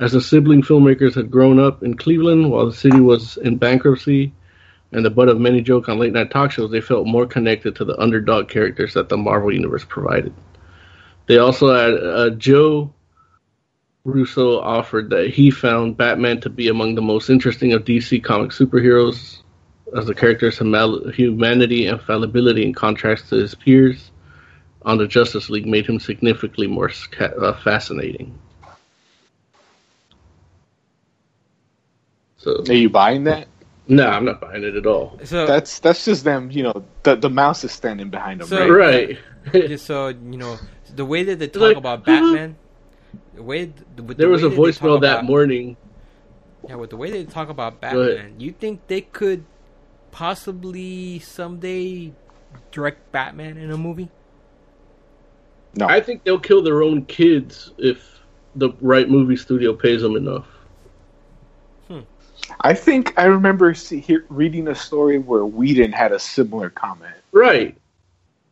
As the sibling filmmakers had grown up in Cleveland while the city was in bankruptcy and the butt of many jokes on late night talk shows, they felt more connected to the underdog characters that the Marvel Universe provided. They also had uh, Joe Russo offered that he found Batman to be among the most interesting of DC comic superheroes, as the character's humanity and fallibility, in contrast to his peers on the Justice League, made him significantly more sca- uh, fascinating. So, Are you buying that? no, I'm not buying it at all. So That's that's just them. You know, the the mouse is standing behind them. So- right? Right. just so you know, the way that they talk Like, about Batman, the way the, with there was way a that voicemail that about- morning. Yeah, with the way they talk about Batman, you think they could possibly someday direct Batman in a movie? No, I think they'll kill their own kids if the right movie studio pays them enough. I think I remember see, reading a story where Whedon had a similar comment. Right.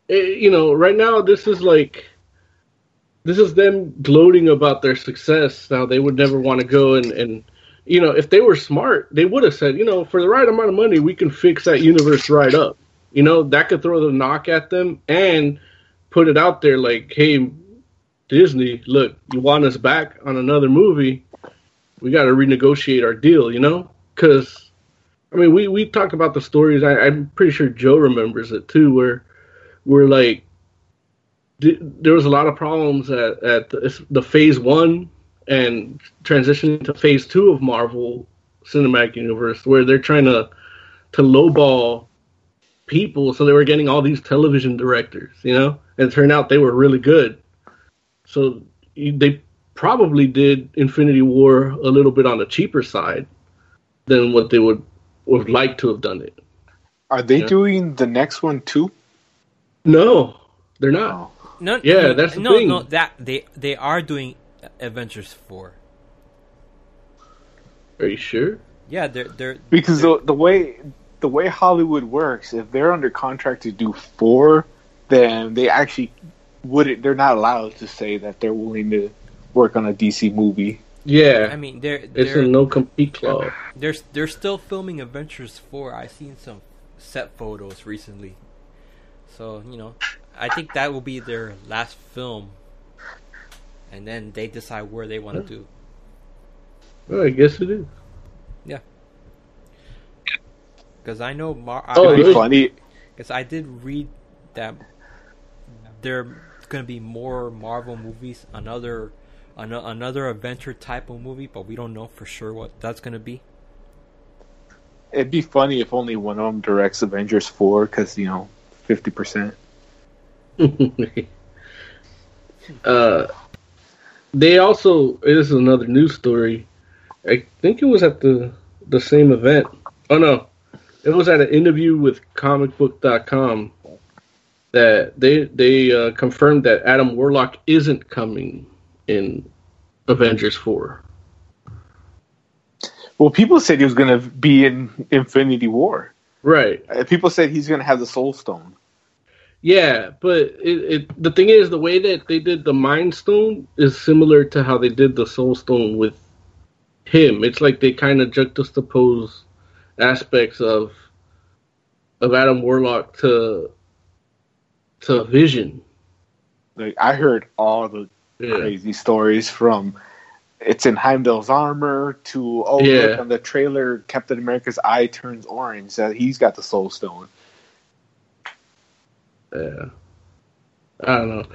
Eh, you know, right now this is like this is them gloating about their success. Now they would never want to go and and you know, if they were smart, they would have said, you know, for the right amount of money, we can fix that universe right up. You know, that could throw the knock at them and put it out there like, hey, Disney, look, you want us back on another movie? We got to renegotiate our deal, you know? Because, I mean, we, we talked about the stories. I, I'm pretty sure Joe remembers it too, where we're like, th- there was a lot of problems at, at the, the phase one and transitioning to phase two of Marvel Cinematic Universe, where they're trying to to lowball people, so they were getting all these television directors, you know, and it turned out they were really good. So they probably did Infinity War a little bit on the cheaper side than what they would would like to have done it. Are they Yeah. doing the next one too? No, they're not. Oh. No, Yeah, no, that's the no, thing. no. That they they are doing Avengers four. Are you sure? Yeah, they're they're Because the the way the way Hollywood works, if they're under contract to do four, then they actually wouldn't. They're not allowed to say that they're willing to work on a DC movie. Yeah, I mean they're they're a no compete clause. they're they're still filming Avengers four. I've seen some set photos recently, so you know, I think that will be their last film, and then they decide where they want to do. Well, I guess it is. Yeah, because I know Mar. Oh, It'd be funny. Because I did read that there going to be more Marvel movies, another an- another adventure type of movie, but we don't know for sure what that's going to be. It'd be funny if only one of them directs Avengers four, because you know, fifty percent. uh, they also this is another news story. I think it was at the the same event. Oh no, it was at an interview with comicbook.com that they they uh, confirmed that Adam Warlock isn't coming in Avengers four. Well, people said he was going to be in Infinity War. Right. Uh, People said he's going to have the Soul Stone. Yeah, but it, it the thing is the way that they did the Mind Stone is similar to how they did the Soul Stone with him. It's like they kind of juxtapose aspects of of Adam Warlock to to Vision. Like I heard all the Yeah. crazy stories from it's in Heimdall's armor to oh Yeah. look on the trailer Captain America's eye turns orange that he's got the Soul Stone. Yeah. I don't know.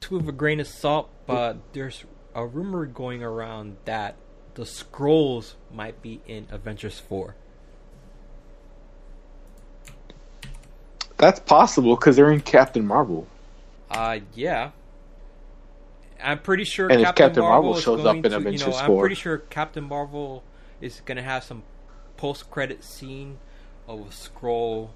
To with a grain of salt, but there's a rumor going around that the Skrulls might be in Avengers four. That's possible because they're in Captain Marvel. Uh, yeah. I'm pretty sure And if Captain, Captain Marvel, Marvel shows up in to, you know, Avengers I'm pretty sure Captain Marvel is going to have some post-credit scene of a Skrull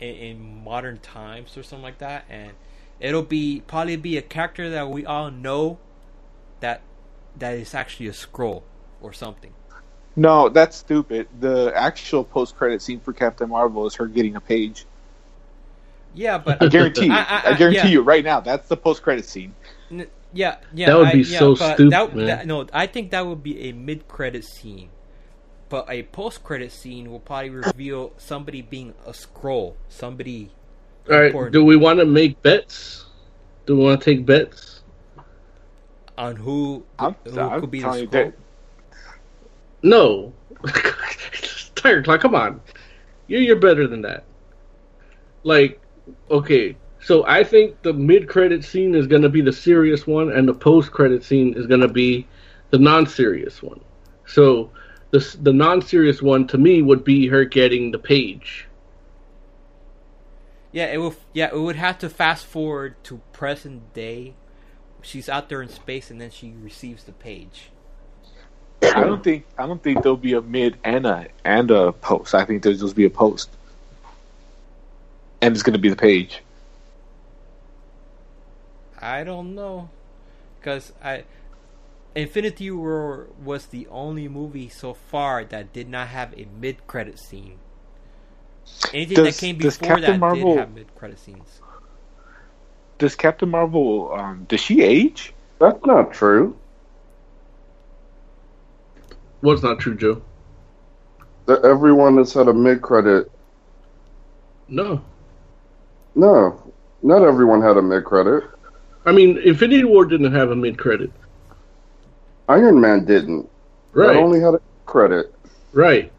in, in modern times or something like that, and it'll be probably be a character that we all know that that is actually a Skrull or something. No, that's stupid. The actual post credit scene for Captain Marvel is her getting a page. Yeah, but I guarantee you. I- I, I- I- guarantee yeah. you right now. That's the post credit scene. N- yeah, yeah. That would I- be yeah, so stupid, that- man. that- no, I think that would be a mid-credit scene, but a post-credit scene will probably reveal somebody being a Skrull, somebody. All right. important Do we want to make bets? Do we want to take bets? on who, I'm, who I'm could be the Skrull? that No. Tiger Claw, come on. You're you're better than that. Like, okay, so I think the mid credit scene is gonna be the serious one and the post credit scene is gonna be the non serious one. So the the non serious one to me would be her getting the page. Yeah, it will. Yeah, it would have to fast forward to present day. She's out there in space, and then she receives the page. I don't think I don't think there'll be a mid and a and a post. I think there'll just be a post, and it's going to be the page. I don't know, because I Infinity War was the only movie so far that did not have a mid-credit scene. Anything Does- that came before Captain that Marvel- did have mid-credit scenes. Does Captain Marvel? Um, does she age? That's not true. What's not true, Joe? That everyone has had a mid credit. No. No, not everyone had a mid credit. I mean, Infinity War didn't have a mid credit. Iron Man didn't. Right. That only had a credit. Right.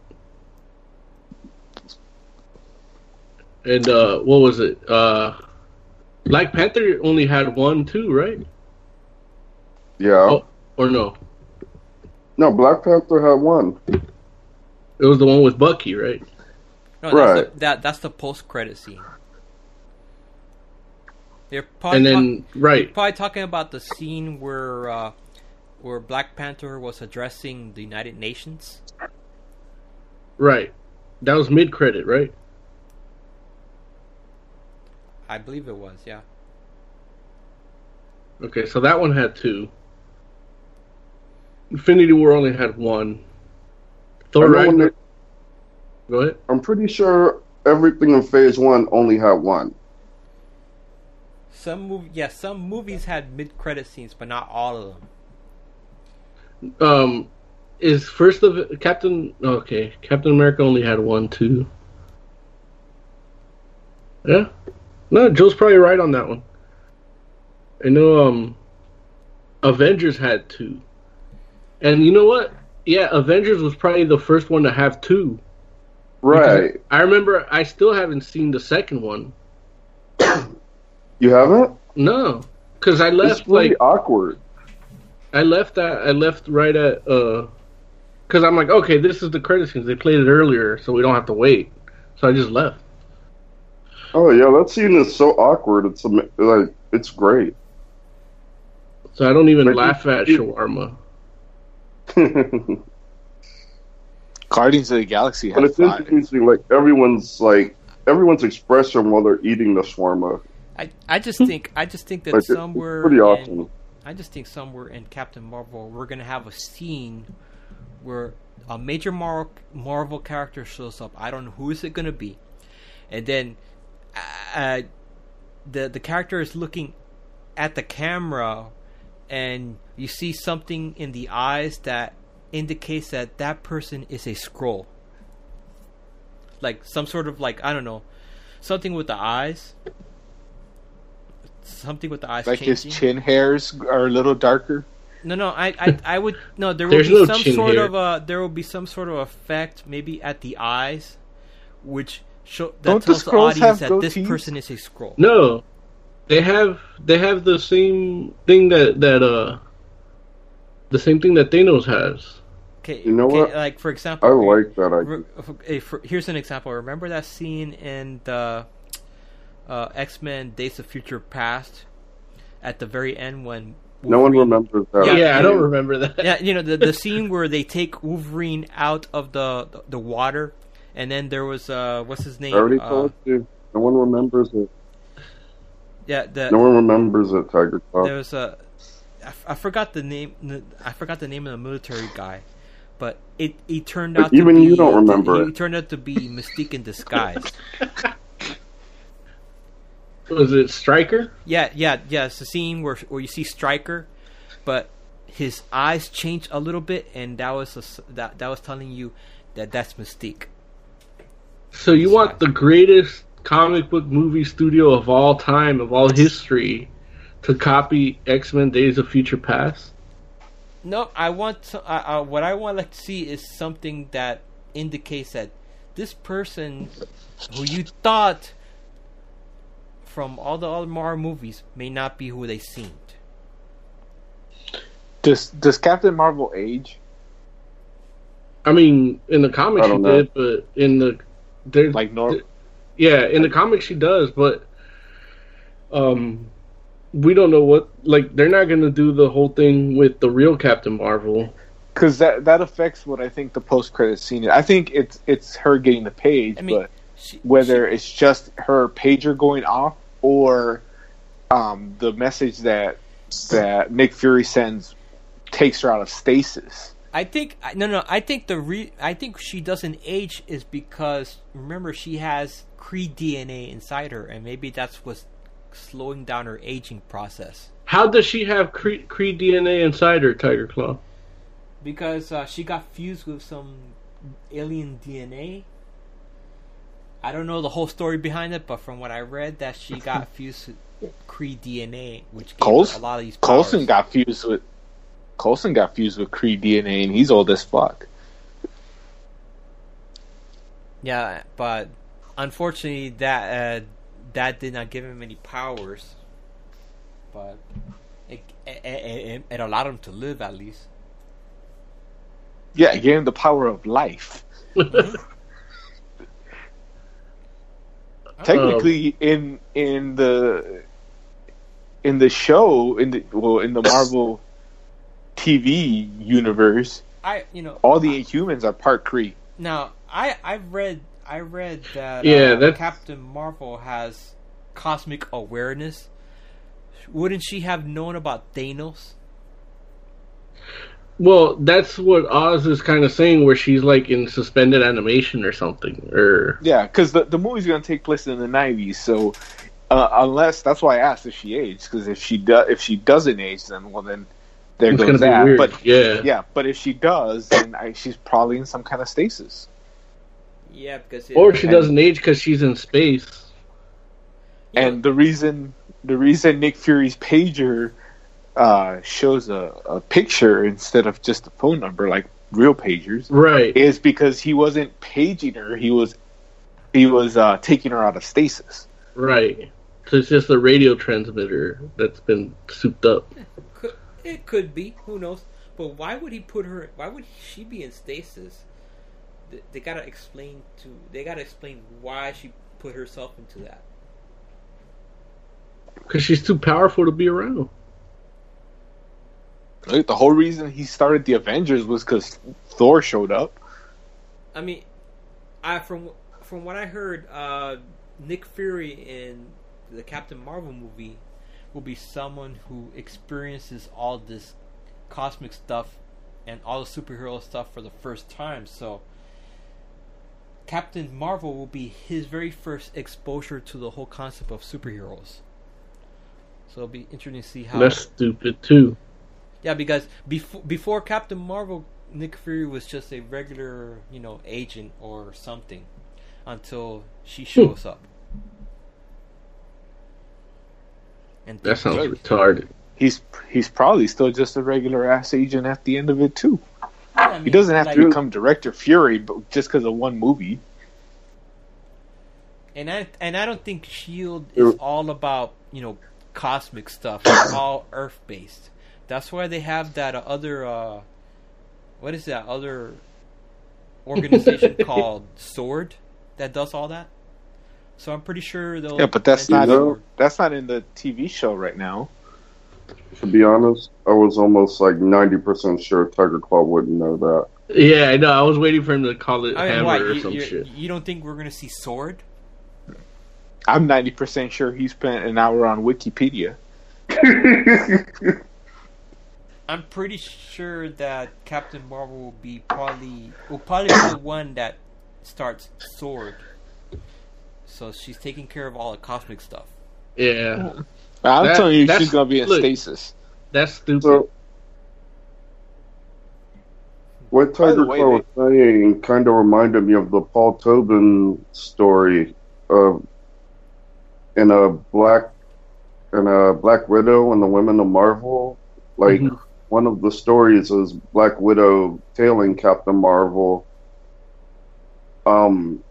And uh what was it? Uh Black Panther only had one too, right? Yeah. Oh, or no. No, Black Panther had one. It was the one with Bucky, right? No, that's Right. the, that that's the post-credit scene. They're probably, And then talk- right. probably talking about the scene where uh, where Black Panther was addressing the United Nations. Right. That was mid credit, right? I believe it was, yeah. Okay, so that one had two. Infinity War only had one. Thor I know Ragnarok. Go ahead. I'm pretty sure everything in Phase One only had one. Some movie, yeah, some movies had mid-credit scenes, but not all of them. Um, is first of Captain? Okay, Captain America only had one too. Yeah, no, Joe's probably right on that one. I know. Um, Avengers had two, and you know what? Yeah, Avengers was probably the first one to have two. Right. I remember. I still haven't seen the second one. You haven't? No, because I It's left really like awkward. I left that. I left right at uh, because I'm like, okay, this is the credit scenes. They played it earlier, so we don't have to wait. So I just left. Oh yeah, that scene is so awkward. It's ama- like it's great. So I don't even But laugh at you- shawarma. Guardians of the Galaxy but it's five. interesting. Like everyone's like everyone's expression while they're eating the shawarma. I, I just think I just think that Like, somewhere pretty in- I just think somewhere in Captain Marvel we're gonna have a scene where a major Mar- Marvel character shows up. I don't know who is it gonna be, and then uh, the the character is looking at the camera, and you see something in the eyes that indicates that that person is a Skrull. Like some sort of like I don't know, something with the eyes. Something with the eyes Like his chin hairs are a little darker. No, no, I, I, I would no. There will be no some sort hair. of a there will be some sort of effect, maybe at the eyes, which show that Don't tells the, Skrulls audience have that this goatees? person is a Skrull. No, they have they have the same thing that that uh the same thing that Thanos has. Okay, You know okay, what? like for example, I like that re- idea. eh, here's an example. Remember that scene in the uh, X Men: Days of Future Past at the very end when No one remembers that. Yeah, Yeah, I don't remember that. yeah, you know the the scene where they take Wolverine out of the the water, and then there was uh what's his name? I already Uh, told you. No one remembers it. yeah, the No one remembers it, Tiger Claw. there was a I, f- I forgot the name I forgot the name of the military guy, but it he turned But out to even be you don't remember he it. turned out to be Mystique in disguise. Was it Striker? yeah, yeah, yeah. It's the scene where where you see Stryker, but his eyes change a little bit, and that was a that that was telling you that that's Mystique. So you want the greatest comic book movie studio of all time, of all history, to copy X Men: Days of Future Past? No, I want to, uh, uh, what I want to see is something that indicates that this person who you thought from all the other Marvel movies may not be who they seemed. Does Does Captain Marvel age? I mean, in the comics she know. did, but in the there, Like Nor- yeah, in the comics she does, but um, we don't know what like they're not gonna do the whole thing with the real Captain Marvel. Because that that affects what I think the post credit scene is. I think it's it's her getting the page, I mean, but She, whether it's just her pager going off or um, the message that that Nick Fury sends takes her out of stasis. I think I- no, no. I think the re. I think she doesn't age is because remember she has Kree DNA inside her, and maybe that's what's slowing down her aging process. How does she have Kree, Kree DNA inside her, Tiger Claw? Because uh, she got fused with some alien DNA. I don't know the whole story behind it, but from what I read, that she got fused with Kree DNA, which gave Coles, a lot of these powers. Coulson got fused with Coulson got fused with Kree DNA, and he's old as fuck. Yeah, but unfortunately, that uh, that did not give him any powers. But it, it, it, it allowed him to live at least. Yeah, it gave him the power of life. Technically, in in the in the show, in the well, in the Marvel TV universe, I, you know, all the humans are part Kree. now I I've read I read that Yeah, uh, Captain Marvel has cosmic awareness. Wouldn't she have known about Thanos? Well, that's what Oz is kind of saying, where she's like in suspended animation or something, or Yeah, because the the movie's gonna take place in the nineties, so uh, unless that's why I asked if she aged, because if she does, if she doesn't age, then well then there it's goes that. weird. But yeah, yeah, but if she does, then I, she's probably in some kind of stasis. Yeah, because or she doesn't age because she's in space. And the reason the reason Nick Fury's pager uh, shows a, a picture instead of just a phone number like real pagers Right. is because he wasn't paging her. He was he was uh, taking her out of stasis. Right. So it's just a radio transmitter that's been souped up. It could be. Who knows? But why would he put her? Why would she be in stasis? They, they gotta explain to. They gotta explain why she put herself into that. Because she's too powerful to be around. Like, the whole reason he started the Avengers was because Thor showed up. I mean, I from from what I heard, uh, Nick Fury in the Captain Marvel movie will be someone who experiences all this cosmic stuff and all the superhero stuff for the first time. So, Captain Marvel will be his very first exposure to the whole concept of superheroes. So it'll be interesting to see how. That's stupid too. Yeah, because before before Captain Marvel, Nick Fury was just a regular, you know, agent or something, until she hmm. shows up. And That sounds Good. retarded. He's he's probably still just a regular ass agent at the end of it too. I He doesn't have like- to become Director Fury, but just because of one movie. And I and I don't think Shield is all about you know cosmic stuff. It's all Earth based. That's why they have that other uh, what is that other organization called Sword that does all that. So I'm pretty sure they'll. Yeah, but that's not know- that's not in the TV show right now. To be honest, I was almost like ninety percent sure Tiger Claw wouldn't know that. Yeah, I know. I was waiting for him to call it I mean, hammer what, or you, some shit. you don't think we're gonna see Sword? I'm ninety percent sure he spent an hour on Wikipedia. I'm pretty sure that Captain Marvel will be probably will probably be the one that starts Sword. So she's taking care of all the cosmic stuff. Yeah, I'm That- telling you, she's gonna be in look. stasis. that's stupid. So, what By the Tiger way, Claw was saying kind of reminded me of the Paul Tobin story of in a black in a Black Widow and the Women of Marvel. Like Mhm. One of the stories is Black Widow tailing Captain Marvel. Um,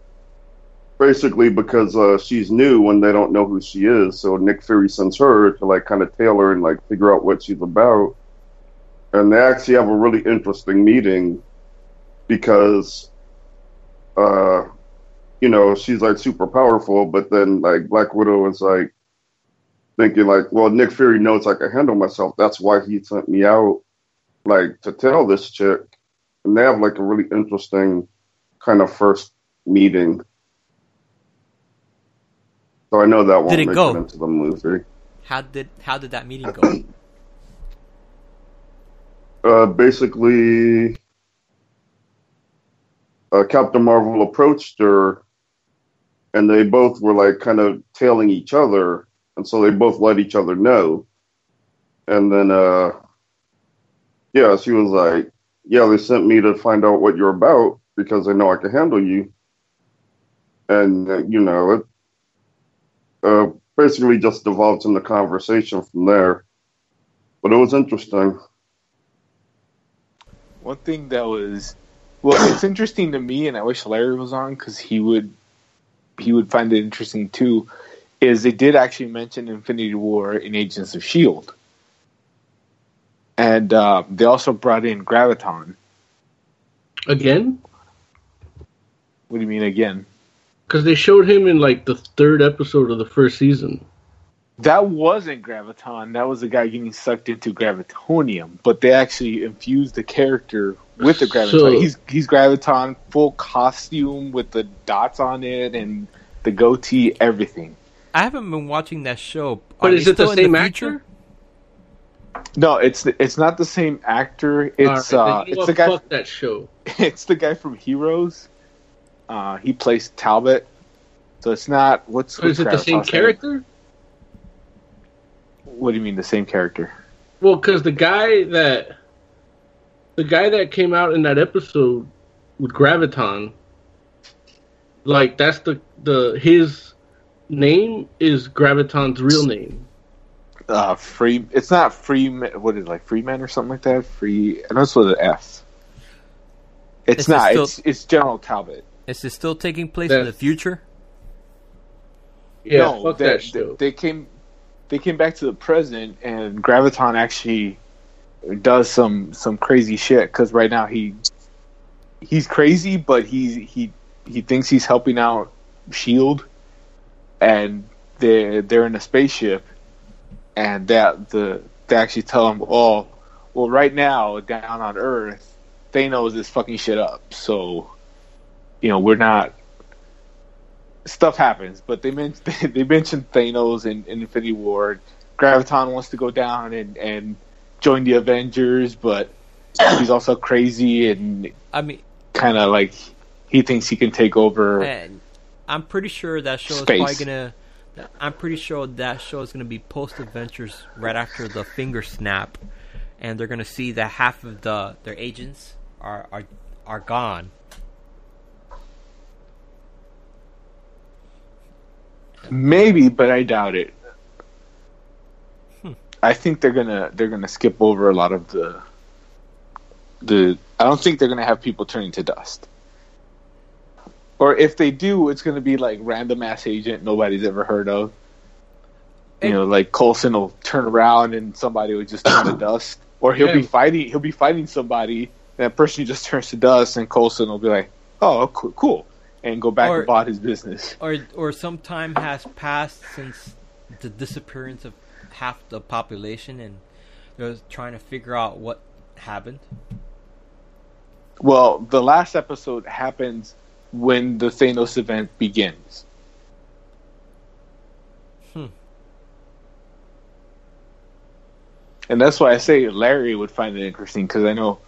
basically because uh, she's new and they don't know who she is. So Nick Fury sends her to like kind of tail her and like figure out what she's about. And they actually have a really interesting meeting because, uh, you know, she's like super powerful, but then like Black Widow is like thinking like, well, Nick Fury knows I can handle myself. That's why he sent me out like to tell this chick. And they have like a really interesting kind of first meeting. So I know that won't Did it go? it into the movie. How did how did that meeting go? uh, basically, uh, Captain Marvel approached her, and they both were like kind of tailing each other, and so they both let each other know. And then, uh, yeah, she was like, "Yeah, they sent me to find out what you're about because they know I can handle you." And uh, you know, it uh, basically just devolved into conversation from there. But it was interesting. One thing that was well, it's interesting to me, and I wish Larry was on because he would he would find it interesting too. Is they did actually mention Infinity War in Agents of Shield, and uh, they also brought in Graviton. Again? What do you mean again? Because they showed him in like the third episode of the first season. That wasn't Graviton. That was the guy getting sucked into Gravitonium. But they actually infused the character with the Graviton. So- he's he's Graviton, full costume with the dots on it and the goatee, everything. I haven't been watching that show. But Are is it the still in same future? Uh, No, it's it's not the same actor. It's All right, uh, you it's the guy. Fuck that show. It's the guy from Heroes. Uh, he plays Talbot. So it's not what's. So is it the same Graviton's name? character? What do you mean the same character? Well, because the guy that the guy that came out in that episode with Graviton, like that's the the his name is Graviton's real name. Uh, free. It's not free. What is it, like Freeman or something like that? Free. I know it's with an F. It's Is it not. still- It's it's General Talbot. Is this still taking place in the future? Yeah, no, fuck they, that show. They came. They came back to the present, and Graviton actually does some some crazy shit. Because right now he he's crazy, but he he he thinks he's helping out Shield, and they they're in a spaceship, and that the they actually tell them, oh, well, right now down on Earth, Thanos is fucking shit up. So, you know, we're not stuff happens, but they mentioned they mentioned Thanos in, in Infinity War. Graviton wants to go down and, and join the Avengers, but he's also crazy and I mean, kind of like he thinks he can take over. and I'm pretty sure that show is Space. probably gonna. I'm pretty sure that show is gonna be post Avengers right after the finger snap, and they're gonna see that half of the their agents are are are gone. Maybe, but I doubt it. Hmm. I think they're gonna they're gonna skip over a lot of the the. I don't think they're gonna have people turning to dust. Or if they do, it's gonna be like random ass agent nobody's ever heard of. You know, like Coulson will turn around and somebody will just turn to dust, or he'll be fighting. He'll be fighting somebody, and that person just turns to dust, and Coulson will be like, oh, "Oh, cool,", cool and go back Or- and bought his business. or or some time has passed since the disappearance of half the population, and they're trying to figure out what happened. Well, the last episode happens when the Thanos event begins. Hmm. And that's why I say Larry would find it interesting because I know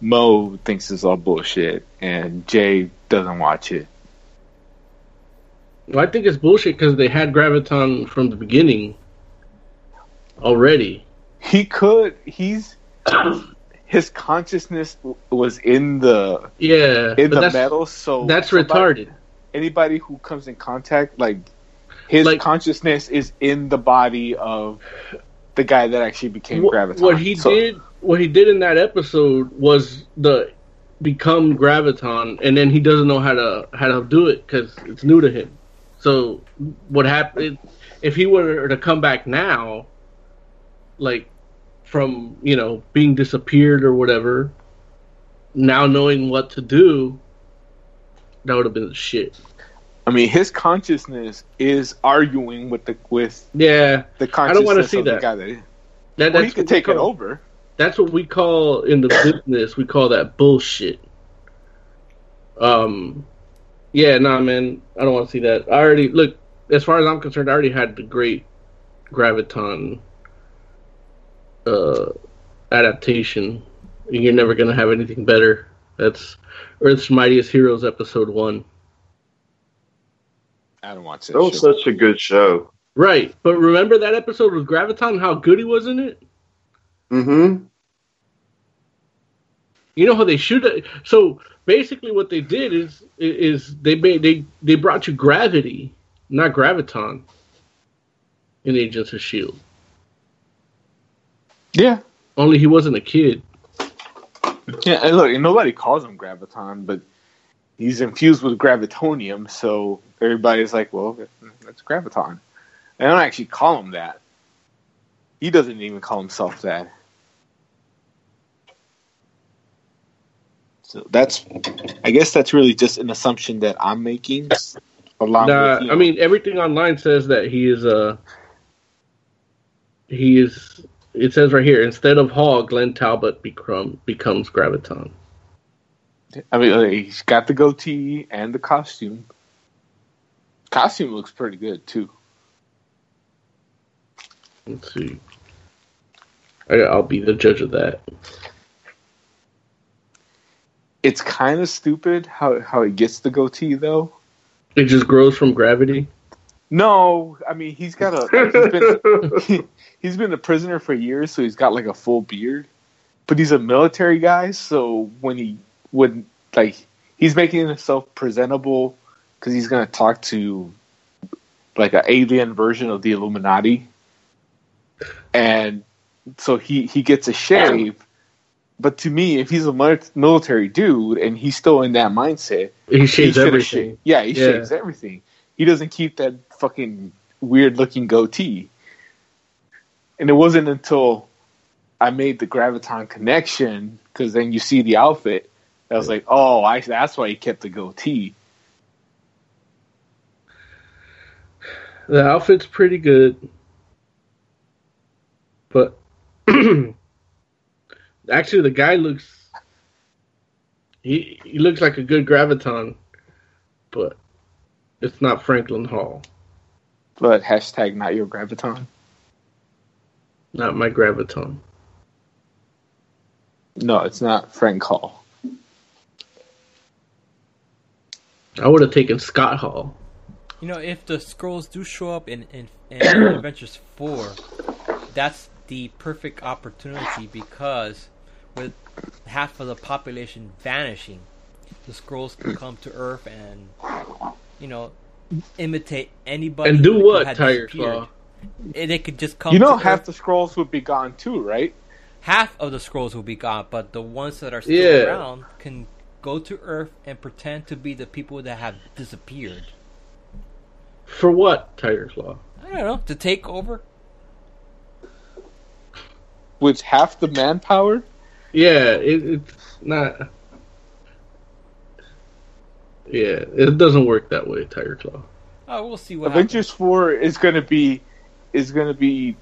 Mo thinks it's all bullshit and Jay doesn't watch it. Well, I think it's bullshit because they had Graviton from the beginning already. He could. He's his consciousness was in the Yeah, in the metal, so that's somebody- retarded. Anybody who comes in contact, like his Like- consciousness, is in the body of the guy that actually became What, Graviton. what he So- did, what he did in that episode was the become Graviton, and then he doesn't know how to how to do it because it's new to him. So what happened if he were to come back now, like from you know being disappeared or whatever, now knowing what to do, that would have been shit. I mean, his consciousness is arguing with the with Yeah, the I don't want to see that. guy that. that Well, he could take it over. That's what we call in the business. We call that bullshit. Um, yeah, nah, man, I don't want to see that. I already look. As far as I'm concerned, I already had the great graviton uh, adaptation. You're never gonna have anything better. That's Earth's Mightiest Heroes episode one. I don't watch that. That was such a good show. Right, but remember that episode with Graviton? How good he was in it. Mm-hmm. You know how they shoot it. So basically, what they did is is they made they they brought you Gravity, not Graviton, in Agents of Shield. Yeah, Only he wasn't a kid. yeah. And look, and nobody calls him graviton, but he's infused with gravitonium, so everybody's like, "Well, that's graviton." They don't actually call him that. He doesn't even call himself that. So that's, I guess that's really just an assumption that I'm making. Along Nah, with, you I mean everything online says that he is a. He is. It says right here instead of Hall, Glenn Talbot become becomes Graviton. I mean, he's got the goatee and the costume. Costume looks pretty good too. Let's see. I, I'll be the judge of that. It's kind of stupid how how he gets the goatee though. It just grows from gravity. No, I mean he's got a he's been, he's been a prisoner for years, so he's got like a full beard. But he's a military guy, so when he when like he's making himself presentable because he's gonna talk to like an alien version of the Illuminati, and so he he gets a shave. But to me, if he's a military dude and he's still in that mindset, He shaves shoulda everything. shaved- Yeah, he Yeah. shaves everything. He doesn't keep that fucking weird looking goatee. And it wasn't until I made the graviton connection because then you see the outfit. I was like, oh, I, that's why he kept the goatee. The outfit's pretty good, but actually, the guy looks he he looks like a good graviton, but it's not Franklin Hall, But hashtag not your graviton. not my graviton. No, it's not Frank Hall. I would have taken Scott Hall. You know, if the Skrulls do show up in in, in Avengers Four, that's the perfect opportunity because with half of the population vanishing, the Skrulls can come to Earth and you know imitate anybody And do what, had Tiger. Claw? And they could just come. You know, to half Earth. the Skrulls would be gone too, right? half of the Skrulls will be gone, but the ones that are still Yeah. around can go to Earth and pretend to be the people that have disappeared. For what, Tiger Claw? I don't know to take over. With half the manpower? Yeah, it, it's not. Yeah, it doesn't work that way, Tiger Claw. Oh, we'll see what Avengers Four is gonna be is gonna be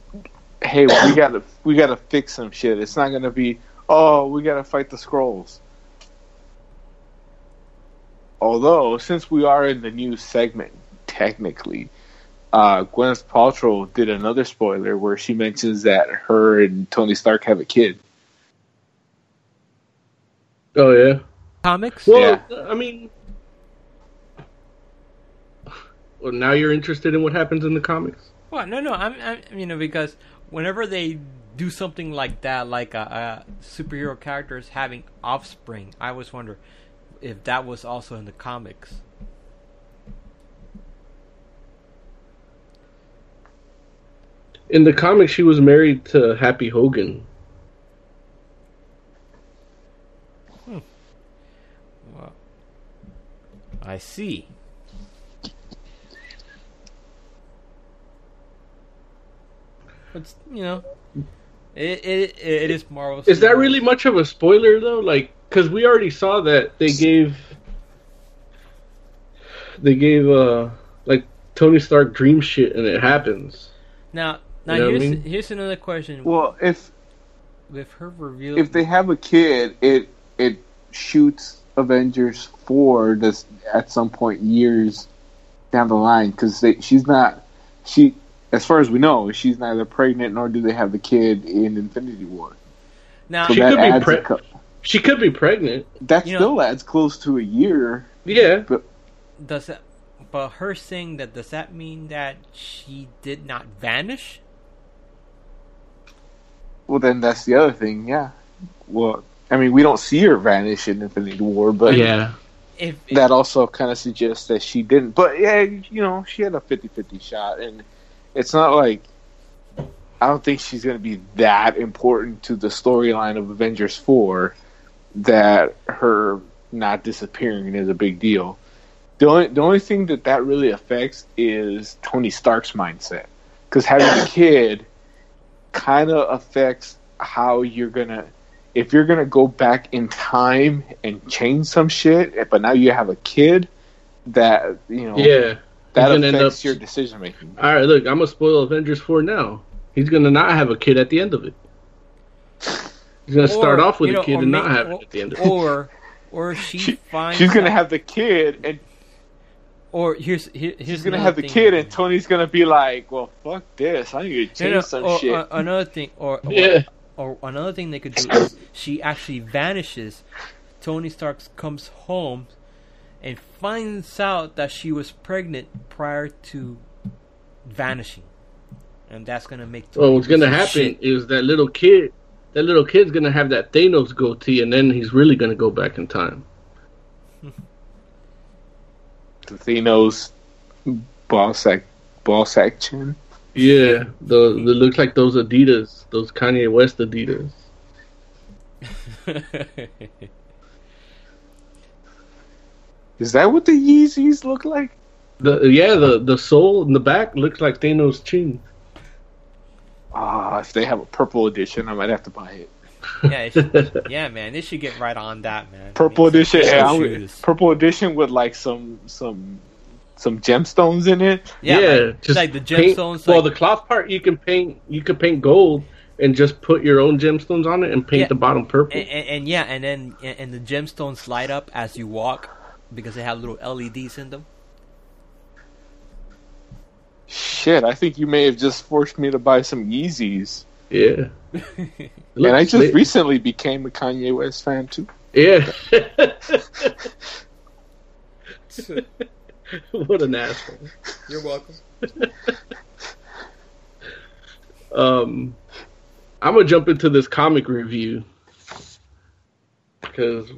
hey we gotta we gotta fix some shit. It's not gonna be oh we gotta fight the Skrulls. Although since we are in the new segment, technically, uh, Gwyneth Paltrow did another spoiler where she mentions that her and Tony Stark have a kid. Oh yeah. Comics? Well, I mean, well, now you're interested in what happens in the comics. Well, no, no, I'm, I'm, you know, because whenever they do something like that, like a, a superhero characters having offspring, I always wonder if that was also in the comics. In the comics, she was married to Happy Hogan. Hmm. Well, I see. But you know, it it, it is Marvel. Is that really much of a spoiler though? Like, because we already saw that they gave they gave uh like Tony Stark dream shit and it happens. now? Now You know what I here's mean? here's another question. Well, if with her reveal, if they have a kid, it it shoots Avengers four this at some point years down the line because she's not she as far as we know she's neither pregnant nor do they have the kid in Infinity War. now She could be adds pre- a She could be pregnant. That You know- still adds close to a year. Yeah. But Does that? But her saying that does that mean that she did not vanish? Well, then that's the other thing. Yeah. Well, I mean, we don't see her vanish in Infinity War, but yeah. If that also kind of suggests that she didn't. But yeah, you know, she had a 50-50 shot, and it's not like I don't think she's going to be that important to the storyline of Avengers Four that her not disappearing is a big deal. The only the only thing that that really affects is Tony Stark's mindset because having a kid kind of affects how you're gonna if you're gonna go back in time and change some shit, but now you have a kid that you know Yeah. That He's gonna end affects up- your decision making. All right, look, I'm gonna spoil Avengers four now. He's gonna not have a kid at the end of it. He's gonna start off with you a know, kid and not have or- it at the end of it. or or she, finds She's gonna out- have the kid, and or here's here, here's she's gonna have the thing. kid, and Tony's gonna be like, "Well, fuck this. I need to No, change no, some or, shit." uh, another thing, or, or Yeah. or another thing they could do is she actually vanishes. Tony Stark comes home and finds out that she was pregnant prior to vanishing, and that's gonna make. Tony Well, what's gonna happen shit. is that little kid, that little kid's gonna have that Thanos goatee, and then he's really gonna go back in time. the Thanos boss sack, ball sack chin. Yeah, the, the looks like those Adidas, those Kanye West Adidas. Is that what the Yeezys look like? The yeah, the the sole in the back looks like Thanos' chin. Ah, if they have a purple edition, I might have to buy it. yeah, should- yeah, man, they should get right on that, man. Purple Make some edition, yeah, I'm- purple edition with like some some some gemstones in it. Yeah, Yeah, like, just like the paint- gemstones. well, the cloth part you can paint. You could paint gold and just put your own gemstones on it and paint Yeah. the bottom purple. and, and, and yeah, and then and, and the gemstones light up as you walk because they have little LEDs in them. Shit, I think you may have just forced me to buy some Yeezys. yeah, and I just lit. recently became a Kanye West fan too. yeah. what an asshole. You're welcome. Um, I'm gonna jump into this comic review because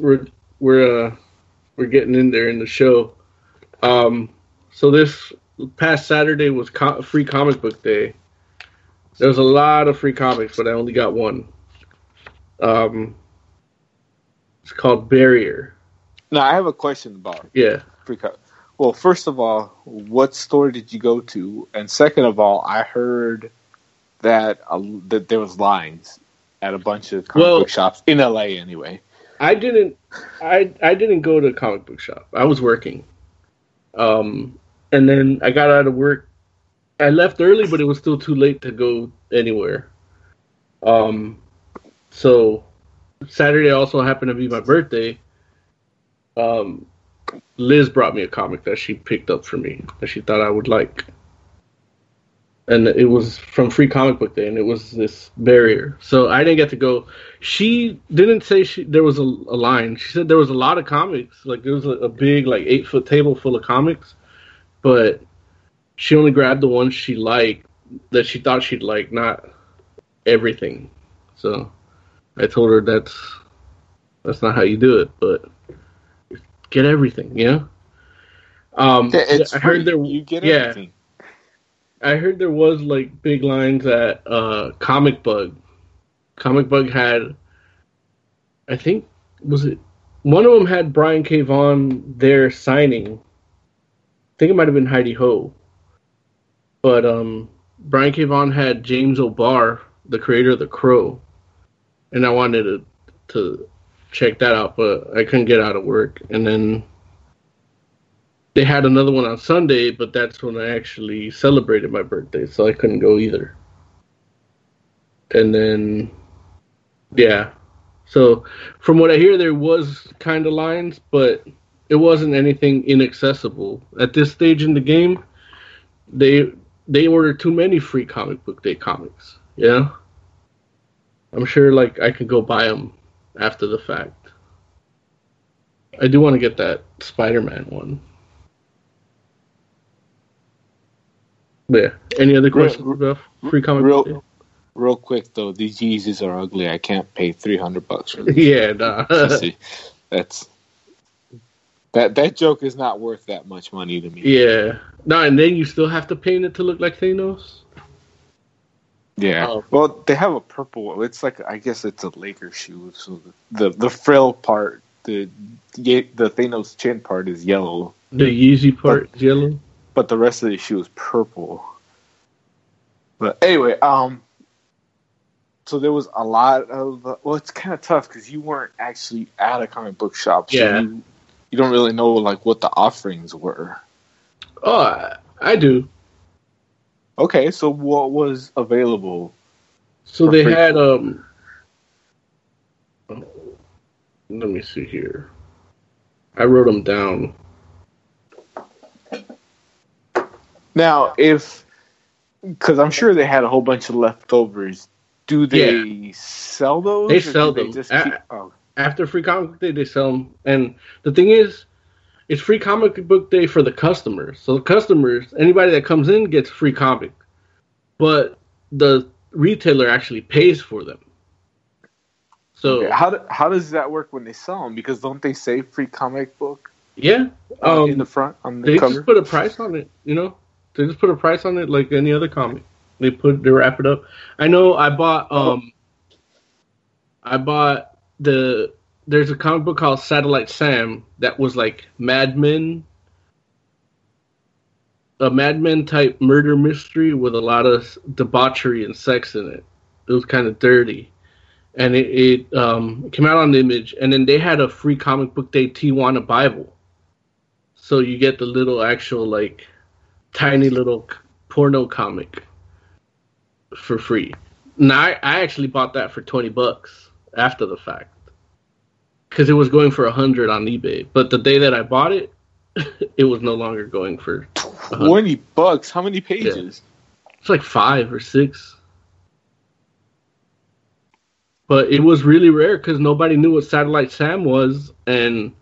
we're we're uh, we're getting in there in the show. Um, so this past Saturday was co- free comic book day. There was a lot of free comics, but I only got one. Um, it's called Barrier. Now I have a question about Yeah. free co- Well, first of all, what store did you go to? And second of all, I heard that uh, that there was lines at a bunch of comic Well- book shops in LA anyway. I didn't I I didn't go to a comic book shop. I was working. Um and then I got out of work. I left early but it was still too late to go anywhere. Um so Saturday also happened to be my birthday. Um Liz brought me a comic that she picked up for me that she thought I would like. And it was from Free Comic Book Day, and it was this barrier. So I didn't get to go she didn't say she there was a, a line. She said there was a lot of comics. Like there was a, a big like eight foot table full of comics, but she only grabbed the ones she liked that she thought she'd like, not everything. So I told her that's that's not how you do it, but get everything, yeah. Um, it's I heard free. there you get yeah. everything. I heard there was like big lines at uh, Comic Bug. Comic Bug had, I think, was it one of them had Brian K. Vaughan there signing. I think it might have been Hi De Ho. But um, Brian K. Vaughan had James O'Barr, the creator of The Crow, and I wanted to to check that out, but I couldn't get out of work, and then they had another one on Sunday, but that's when I actually celebrated my birthday, so I couldn't go either. And then, yeah. So, from what I hear, there was kind of lines, but it wasn't anything inaccessible. At this stage in the game, they they ordered too many free comic book day comics. Yeah, I'm sure like I could go buy them after the fact. I do want to get that Spider-Man one. Yeah. Any other Real- questions about free comic real- book? Real quick though, these Yeezys are ugly. I can't pay three hundred bucks for them. Yeah, nah. See, That's that that joke is not worth that much money to me. yeah. No, and then you still have to paint it to look like Thanos. Yeah. Oh. Well, they have a purple. It's like I guess it's a Laker shoe. So the the, the frill part, the ye- the Thanos chin part is yellow, The Yeezy part is yellow. But the rest of the shoe is purple. But anyway, um, so there was a lot of well, it's kind of tough because you weren't actually at a comic book shop. So Yeah. You, you don't really know like what the offerings were. Oh, I, I do. Okay, so what was available? So they free. had um. Let me see here. I wrote them down. Now, if because I'm sure they had a whole bunch of leftovers, do they sell those? They sell them. just I- keep- oh, after free comic book day they sell them and the thing is it's free comic book day for the customers so the customers anybody that comes in gets free comic but the retailer actually pays for them so okay. How do, how does that work when they sell them? Because don't they say free comic book yeah uh, um, in the front on the they cover? just put a price on it you know they just put a price on it like any other comic. They put they wrap it up. I know i bought um i bought the there's a comic book called satellite sam that was like mad men. A mad men type murder mystery with a lot of debauchery and sex in it. It was kind of dirty. And it, it um, came out on the image. And then they had a free comic book day tijuana bible. So you get the little actual like tiny little porno comic for free. Now I, I actually bought that for twenty bucks after the fact because it was going for a hundred on eBay. But the day that I bought it, it was no longer going for. Twenty bucks. How many pages? It's like five or six. But it was really rare because nobody knew what Satellite Sam was, and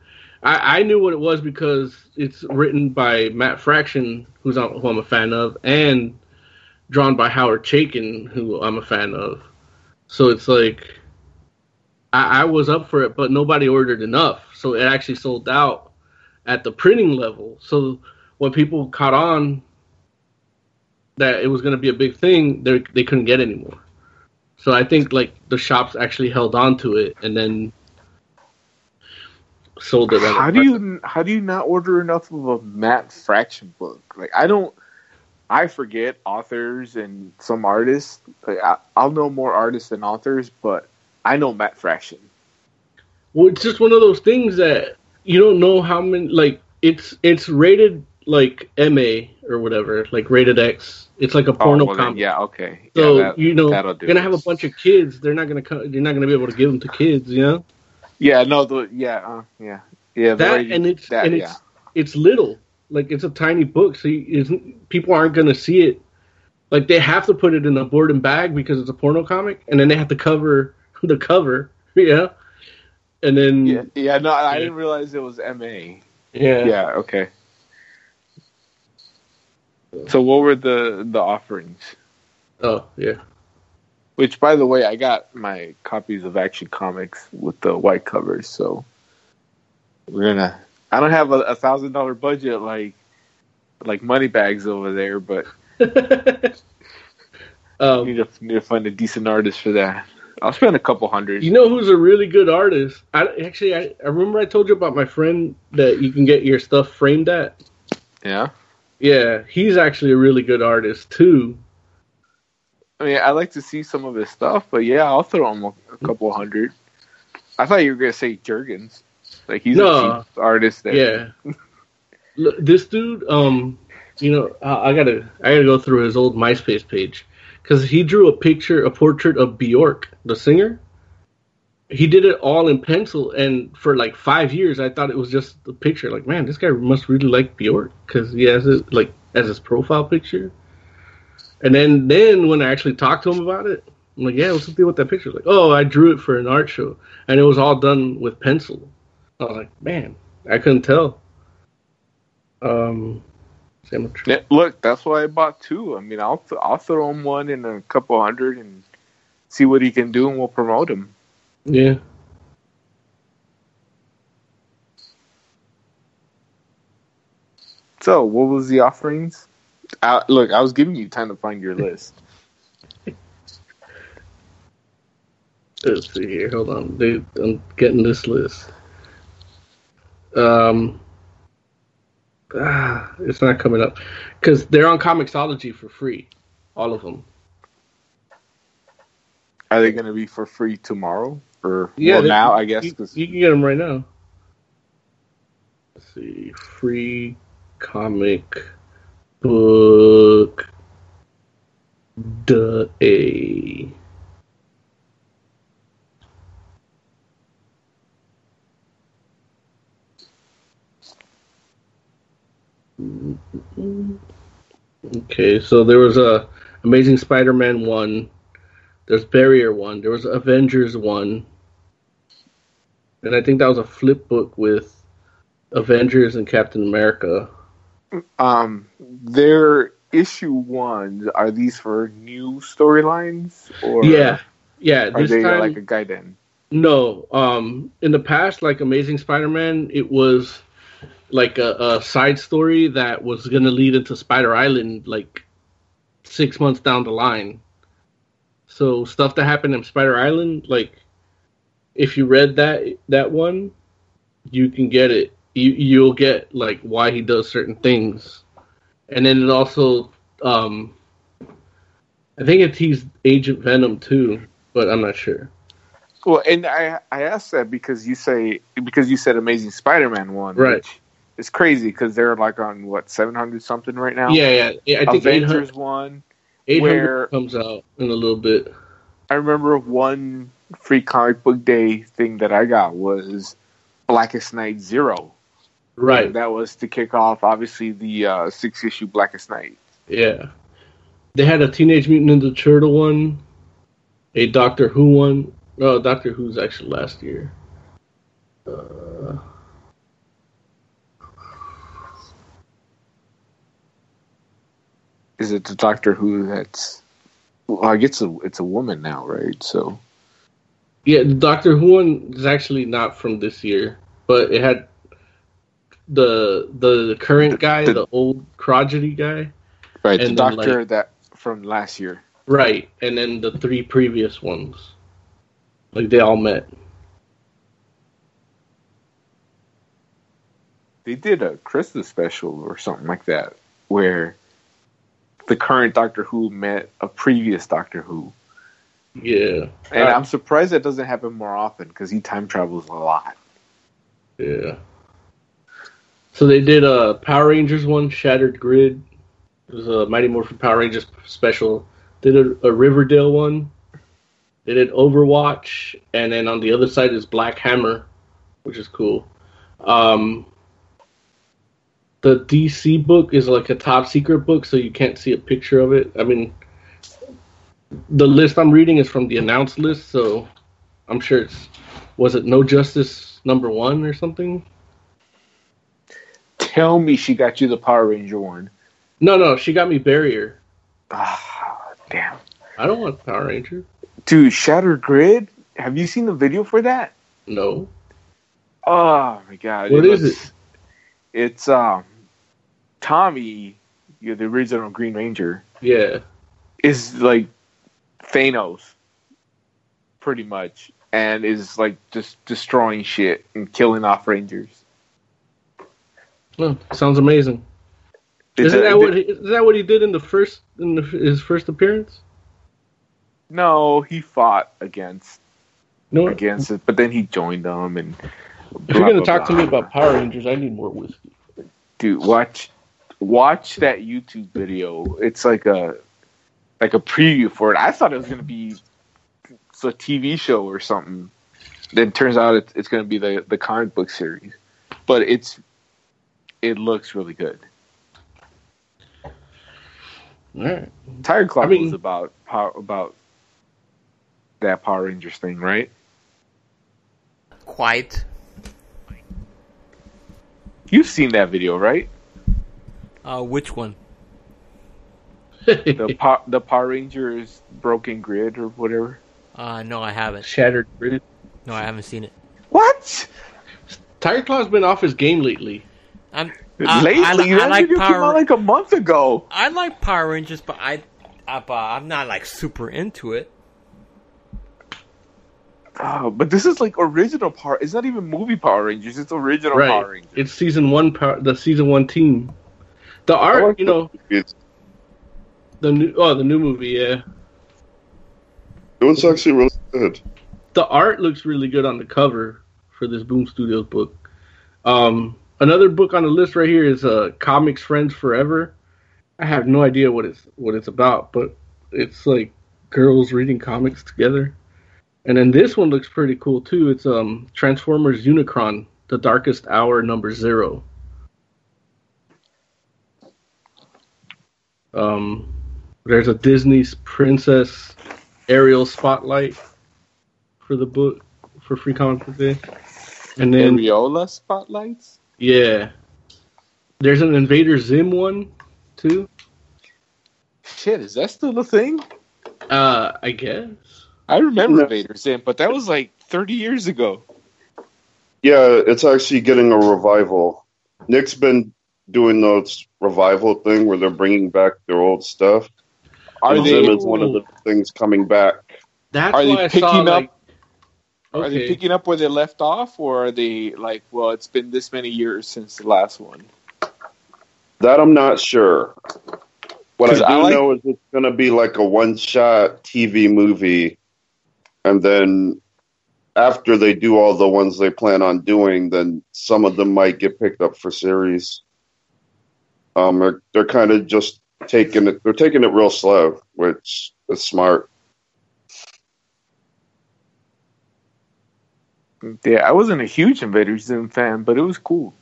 I, I knew what it was because it's written by Matt Fraction, who's on, who I'm a fan of, and drawn by Howard Chaykin, who I'm a fan of. So it's like I, I was up for it, but nobody ordered enough, so it actually sold out at the printing level. So when people caught on that it was going to be a big thing, they they couldn't get anymore. So I think like the shops actually held on to it and then sold it. How do you how do you not order enough of a Matt Fraction book? Like I don't. I forget authors and some artists. Like, I, I'll know more artists than authors, but I know Matt Fraction. Well, it's just one of those things that you don't know how many. Like it's it's rated like MA or whatever, like rated X. It's like a oh, porno oh, well, then, comic. yeah, okay. So yeah, that, you know, that'll do you're gonna it. have a bunch of kids. They're not gonna come. You're not gonna be able to give them to kids. You know Yeah, no, the yeah, uh, yeah, yeah. that, rating- and it's that, and yeah. it's it's little. Like it's a tiny book, so you, isn't people aren't gonna see it. Like they have to put it in a board and bag because it's a porno comic, and then they have to cover the cover. Yeah, and then yeah, yeah. No, I didn't realize it was MA. yeah. Yeah, okay. So what were the the offerings? Oh yeah. Which, by the way, I got my copies of Action Comics with the white covers. So we're gonna. I don't have a, thousand dollar budget like like money bags over there, but um, need to, need to find a decent artist for that. I'll spend a couple hundred. you know who's a really good artist? I actually I, I remember I told you about my friend that you can get your stuff framed at. yeah. Yeah, he's actually a really good artist too. I mean, I like to see some of his stuff, but yeah, I'll throw him a, a couple hundred. I thought you were gonna say Jurgens, like he's No. a cheap artist. That, Yeah. Look, this dude, um, you know, I, I gotta, I gotta go through his old MySpace page because he drew a picture, a portrait of Bjork, the singer. He did it all in pencil, and for like five years, I thought it was just a picture. Like, man, this guy must really like Bjork because he has it like as his profile picture. And then, then when I actually talked to him about it, I'm like, yeah, what's the deal with that picture? Like, oh, I drew it for an art show, and it was all done with pencil. I was like, man, I couldn't tell. Um, same with Yeah, look, that's why I bought two. I mean, I'll th- I'll throw him one in a couple hundred and see what he can do, and we'll promote him. yeah. So, what was the offerings? I, look, I was giving you time to find your list. Let's see here. Hold on, dude. I'm getting this list. Um, ah, it's not coming up because they're on Comixology for free, all of them. Are they going to be for free tomorrow or Yeah, well, now? I guess you, you can get them right now. Let's see, free comic book. Duh, a. Okay, so there was a Amazing Spider-Man one. There's Barrier one. There was Avengers one. And I think that was a flip book with Avengers and Captain America. Um, their issue ones are these for new storylines or yeah, yeah. Are This they time, like a gaiden? no. Um, in the past, like Amazing Spider-Man, it was like a, a side story that was gonna lead into Spider Island, like six months down the line. So stuff that happened in Spider Island, like if you read that that one, you can get it. You you'll get like why he does certain things, and then it also, um, I think it teased Agent Venom too, but I'm not sure. Well, and I I asked that because you say because you said Amazing Spider-Man one, Right. Which is crazy because they're like on what seven hundred something right now. Yeah, yeah, yeah. I think 800, Avengers one. 800 where- comes out in a little bit. I remember one free comic book day thing that I got was Blackest Night Zero. Right. That was to kick off, obviously, the uh, six issue Blackest Night. Yeah. They had a Teenage Mutant Ninja Turtle one, a Doctor Who one. No, Doctor Who's actually last year. Uh, Is it the Doctor Who that's. Well, I guess it's a, it's a woman now, right? So. yeah, the Doctor Who one is actually not from this year, but it had the the current guy, the- the old crotchety guy. Right, the Doctor like- that from last year. Right, and then the three previous ones. Like they all met. They did a Christmas special or something like that where the current Doctor Who met a previous Doctor Who. Yeah. And Uh, I'm surprised that doesn't happen more often because he time travels a lot. Yeah. So they did a Power Rangers one, Shattered Grid. It was a Mighty Morphin Power Rangers special. Did a, a Riverdale one. They did Overwatch, and then on the other side is Black Hammer, which is cool. Um, the DC book is like a top secret book, so you can't see a picture of it. I mean, the list I'm reading is from the announced list, so I'm sure it's was it No Justice number one or something? Tell me she got you the Power Ranger one. No, no, she got me Barrier. Ah, damn. I don't want Power Ranger. Dude, Shattered Grid? Have you seen the video for that? No. Oh my god. What is looks- It's um Tommy, you're the original Green Ranger, Yeah. is like Thanos pretty much and is like just destroying shit and killing off Rangers. Oh, sounds amazing. It's Isn't a- that what he, is that what he did in the first in the, his first appearance? No, he fought against No. against it, but then he joined them and If you're gonna talk to me about Power Rangers, I need more whiskey. dude watch watch that youtube video it's like a like a preview for it i thought it was going to be a tv show or something then turns out it's, it's going to be the the comic book series but it's it looks really good All right. Tiger Claw I mean- was about how about that Power Rangers thing, right? Quite. You've seen that video, right? Uh, which one? The po- the Power Rangers Broken Grid or whatever. Uh, no, I haven't. Shattered Grid. No, I haven't seen it. What? Tiger Claw's been off his game lately. I'm I- Lately, I, I that like video came Power. out like a month ago. I like Power Rangers, but I, I but I'm not like super into it. Oh, but this is like original Power. It's not even movie Power Rangers. It's original Power Rangers. It's season one. Power, the season one team. The art, like you know, It's, the new oh the new movie. Yeah, it was actually really good. the art looks really good on the cover for this Boom Studios book. Um, another book on the list right here is uh, Comics Friends Forever. I have no idea what it's what it's about, but it's like girls reading comics together. And then this one looks pretty cool too. It's um Transformers Unicron, The Darkest Hour number 0. Um there's a Disney's Princess Ariel spotlight for the book for Free Comic Book Day. And then Areola spotlights. Yeah. There's an Invader Zim one too. Shit, is that still a thing? Uh I guess. I remember No. Invader Zim, but that was like 30 years ago. Yeah, it's actually getting a revival. Nick's been doing those revival thing where they're bringing back their old stuff. Are and they Zim is one of the things coming back. That's Are they I picking saw up- like Are they picking up where they left off, or are they like, well, it's been this many years since the last one? That I'm not sure. What I do I like- know is it's going to be like a one shot TV movie. And then after they do all the ones they plan on doing, then some of them might get picked up for series. Um, they're, they're kind of just taking it, they're taking it real slow, which is smart. Yeah, I wasn't a huge Invader Zim fan, but it was cool.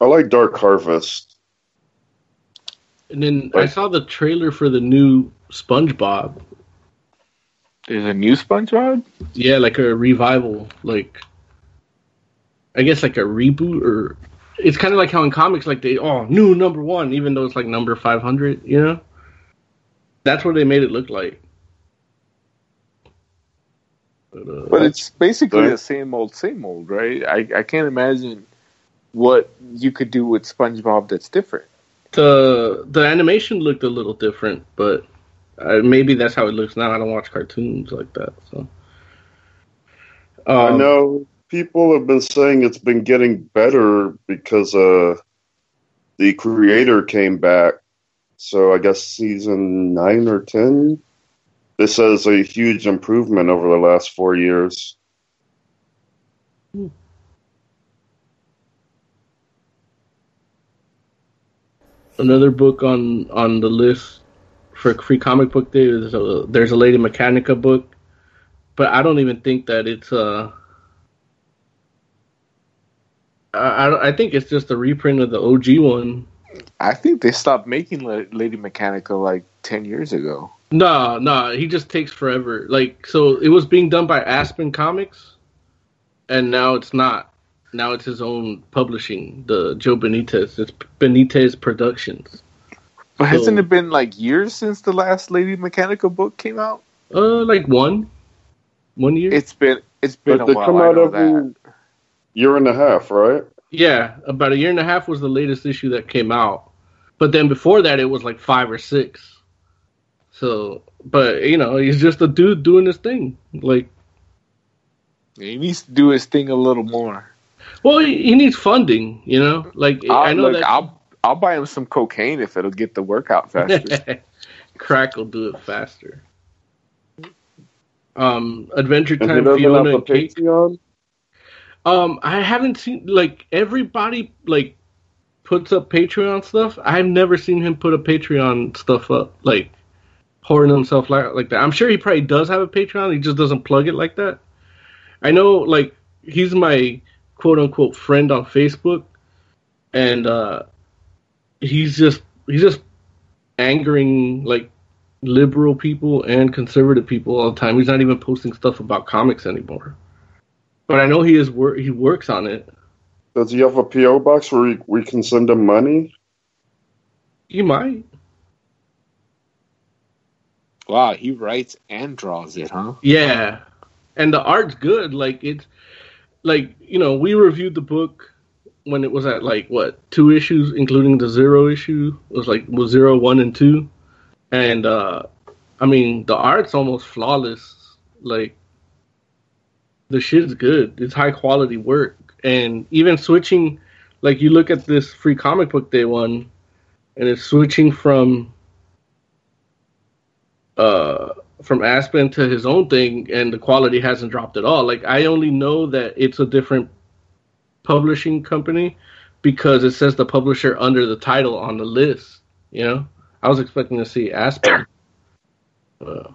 I like Dark Harvest. and then I saw the trailer for the new SpongeBob. There's a new SpongeBob. Yeah, like a revival, like I guess like a reboot or it's kind of like how in comics like they oh new number one even though it's like number five hundred, you know. That's what they made it look like. But, uh, But it's basically Right. the same old, same old, right? I, I can't imagine what you could do with SpongeBob that's different. the the animation looked a little different, but uh, maybe that's how it looks now. I don't watch cartoons like that, so. I Um, know people have been saying it's been getting better because uh, the creator came back. So I guess season nine or ten. This is a huge improvement over the last four years. another book on on the list for free comic book day is a, there's a Lady Mechanika book, but I don't even think that it's uh I, I I think it's just a reprint of the OG one. I think they stopped making La- Lady Mechanika like 10 years ago. No, no, he just takes forever. Like so it was being done by Aspen Comics and now it's not. Now it's his own publishing, the Joe Benitez. It's Benitez Productions. But hasn't it been like years since the last Lady Mechanical book came out? Uh like one. One year? It's been it's been But a they while. come out know every that. year and a half, right? Yeah, about a year and a half was the latest issue that came out. But then before that, it was like five or six. So, but you know, he's just a dude doing his thing. Like, He needs to do his thing a little more. well, he, he needs funding. You know, like I I'll, know look, that I'll I'll buy him some cocaine if it'll get the workout faster. crack will do it faster. Um, Adventure Time Fiona and Cake. Patreon. Um, I haven't seen like everybody like puts up Patreon stuff. I've never seen him put a Patreon stuff up like pouring himself like like that. I'm sure he probably does have a Patreon. He just doesn't plug it like that. I know like he's my quote unquote friend on Facebook, and uh, he's just he's just angering like liberal people and conservative people all the time. He's not even posting stuff about comics anymore. But I know he is wor- he works on it. Does he have a PO box where we, we can send him money? He might. Wow, he writes and draws it, huh? Yeah. And the art's good. Like it's like, you know, we reviewed the book when it was at like what, two issues, including the zero issue. It was like was zero, one and two. And uh I mean the art's almost flawless. Like the shit's good. It's high quality work. And even switching like you look at this free comic book day one and it's switching from uh from Aspen to his own thing, and the quality hasn't dropped at all. Like I only know that it's a different publishing company because it says the publisher under the title on the list. You know, I was expecting to see Aspen. Uh,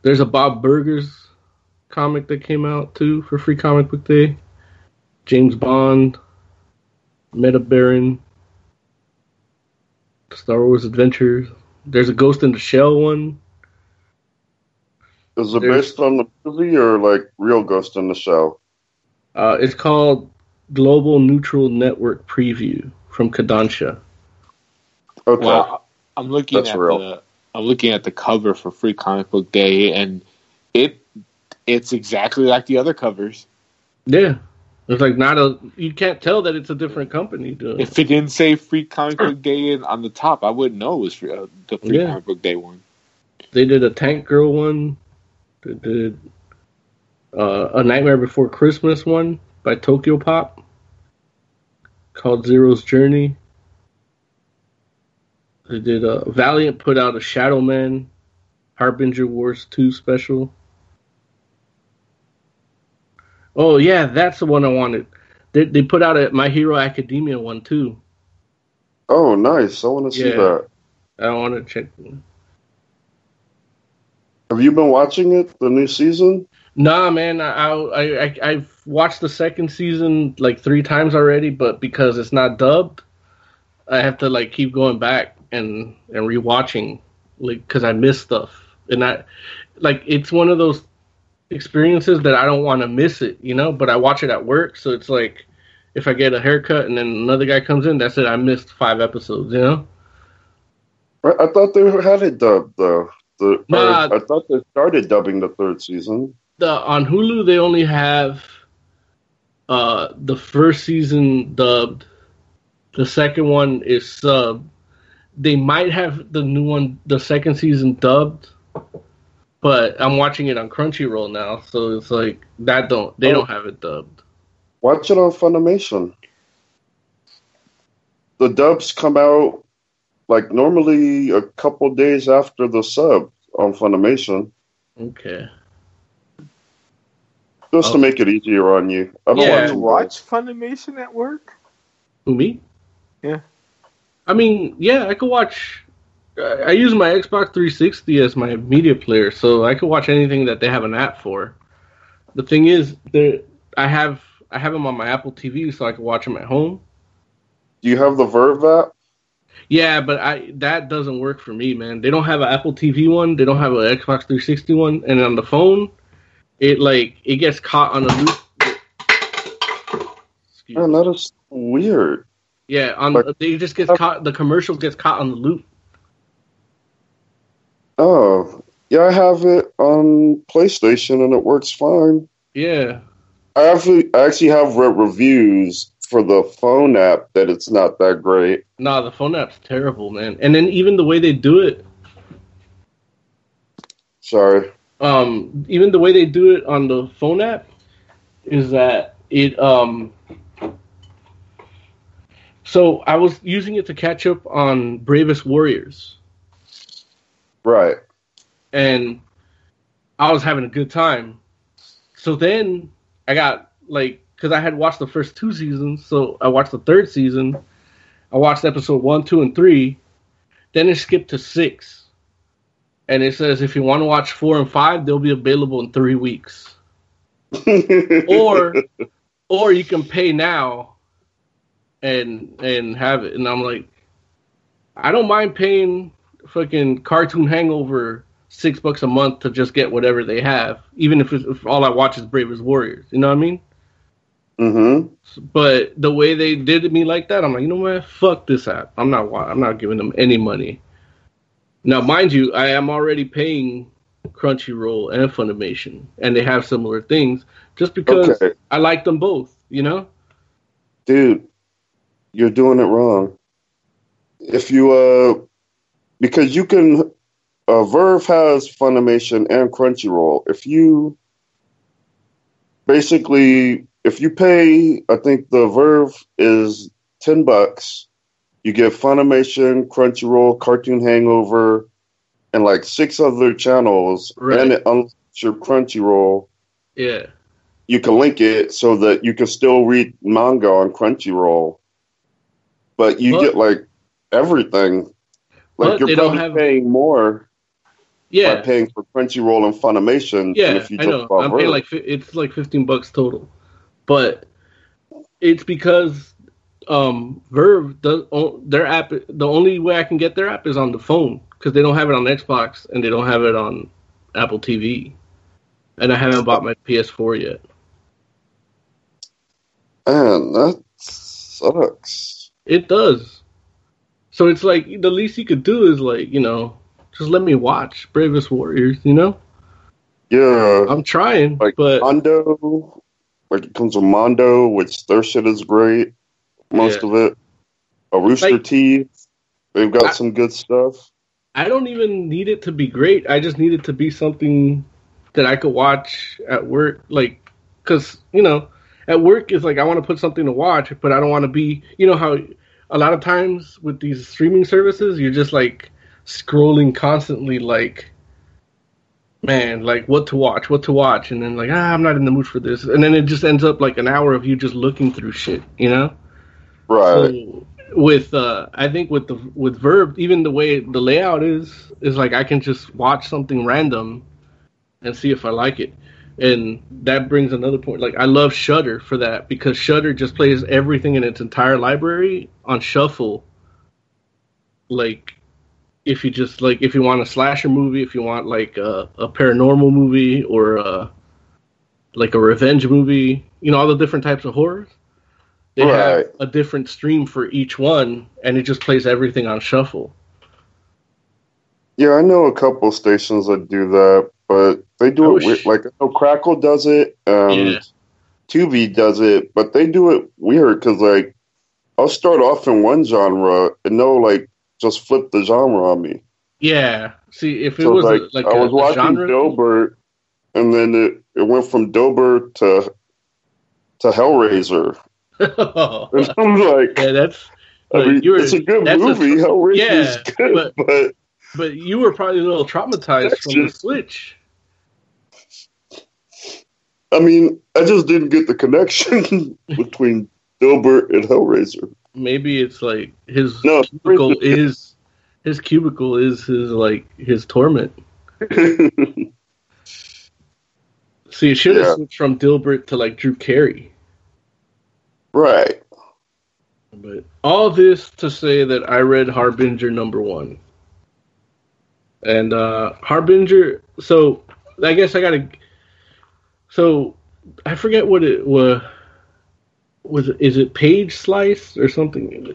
there's a Bob Burgers comic that came out too for Free Comic Book Day. James Bond, Meta Baron, Star Wars Adventures. There's a Ghost in the Shell one. Is it There's- based on the movie or like real Ghost in the Shell? Uh, it's called Global Neural Network Preview from Kodansha. Okay. Well, I'm looking That's at real. the I'm looking at the cover for Free Comic Book Day, and it it's exactly like the other covers. Yeah, it's like not a. You can't tell that it's a different company doing. If it didn't say Free Comic Book Day in, on the top, I wouldn't know it was free, uh, the Free Yeah. Comic Book Day one. They did a Tank Girl one. They did uh, a Nightmare Before Christmas one by Tokyo Pop called Zero's Journey. They did uh, Valiant put out a Shadow Man Harbinger Wars 2 special. Oh yeah, that's the one I wanted. They they put out a My Hero Academia one too. Oh, nice. I want to see Yeah. that. I want to check. Have you been watching it, the new season? Nah, man, I, I I I've watched the second season like three times already, but because it's not dubbed, I have to like keep going back and and rewatching, like because I miss stuff, and I like it's one of those experiences that I don't want to miss it, you know. But I watch it at work, so it's like if I get a haircut and then another guy comes in, that's it. I missed five episodes, you know. I, I thought they had it dubbed though. The, Nah. or I thought they started dubbing the third season. the on Hulu they only have uh the first season dubbed. The second one is sub. They might have the new one, the second season dubbed, but I'm watching it on Crunchyroll now, so it's like that don't they Oh. don't have it dubbed. Watch it on Funimation. The dubs come out like normally a couple days after the sub on Funimation, Okay. just to Oh. make it easier on you. I've been Yeah. You watching watch Funimation at work? Who me? Yeah. I mean, yeah, I could watch. I use my Xbox 360 as my media player, so I could watch anything that they have an app for. The thing is, there I have I have them on my Apple TV, so I can watch them at home. Do you have the VRV app? Yeah, but I that doesn't work for me, man. They don't have an Apple TV one. They don't have an Xbox 360 one, and on the phone, it like it gets caught on a loop. Excuse Man, that is weird. Yeah, on Like- they just gets caught. The commercial gets caught on the loop. Oh, yeah, I have it on PlayStation and it works fine. Yeah, I actually, I actually have read reviews for the phone app that it's not that great. Nah, the phone app's terrible, man. And then even the way they do it, Sorry. um, even the way they do it on the phone app is that it um. So I was using it to catch up on Bravest Warriors, Right. and I was having a good time. So then I got like, because I had watched the first two seasons, so I watched the third season. I watched episode one, two, and three. Then it skipped to six, and it says if you want to watch four and five, they'll be available in three weeks. Or, or you can pay now, and and have it. And I'm like, I don't mind paying fucking Cartoon Hangover six bucks a month to just get whatever they have, even if, it's, if all I watch is Bravest Warriors. You know what I mean? Mm-hmm. But the way they did me like that, I'm like, you know what? Fuck this app. I'm not. I'm not giving them any money. Now, mind you, I am already paying Crunchyroll and Funimation, and they have similar things. Just because Okay. I like them both, you know. Dude, you're doing it wrong. If you uh because you can uh VRV has Funimation and Crunchyroll. If you basically if you pay I think the VRV is 10 bucks, you get Funimation, Crunchyroll, Cartoon Hangover and like six other channels Right. and it unlocks your Crunchyroll Yeah. you can link it so that you can still read manga on Crunchyroll, but you But- get like everything. But Like they you're don't probably have- paying more Yeah. by paying for Crunchyroll and Funimation Yeah, if you I know. I'm paying like it's like fifteen bucks total, but it's because um VRV does their app. The only way I can get their app is on the phone because they don't have it on Xbox and they don't have it on Apple TV, and I haven't bought my PS4 yet. Man, that sucks. It does. So it's like the least you could do is like you know just let me watch Bravest Warriors. You know Yeah, I'm trying, like but Mondo, like it comes with Mondo, which their shit is great. Most Yeah. of it. A Rooster Like- Teeth, they've got I- some good stuff. I don't even need it to be great. I just need it to be something that I could watch at work, like, cause you know, at work is like I want to put something to watch, but I don't want to be, you know, how a lot of times with these streaming services, you're just like scrolling constantly, like, man, like what to watch, what to watch, and then like ah, I'm not in the mood for this, and then it just ends up like an hour of you just looking through shit, you know. Right. So with uh I think with the with VRV, even the way the layout is is like I can just watch something random and see if I like it. And that brings another point. Like I love Shudder for that because Shudder just plays everything in its entire library on shuffle. Like if you just like if you want a slasher movie, if you want like a, a paranormal movie or a, like a revenge movie, you know all the different types of horrors they have a different stream for each one, and it just plays everything on shuffle. Yeah, I know a couple stations that do that, but they do it weird. Like I know Crackle does it, um, Yeah. Tubi does it, but they do it weird because like I'll start off in one genre and they'll like just flip the genre on me. Yeah. See, if it So was like, a, like I a, was a watching genre, Dilbert, and then it, it went from Dilbert to to Hellraiser, and I'm like, yeah, that's. I mean, were- it's a good a movie. tr- Hellraiser's yeah, good, but- but But you were probably a little traumatized from the Switch. I mean, I just didn't get the connection between Dilbert and Hellraiser. Maybe it's like his No, cubicle is his cubicle is his like his torment. See, it should have Yeah. switched from Dilbert to like Drew Carey. right. But all this to say that I read Harbinger number one. And uh Harbinger so I guess I gotta so I forget what it was was is it page slice or something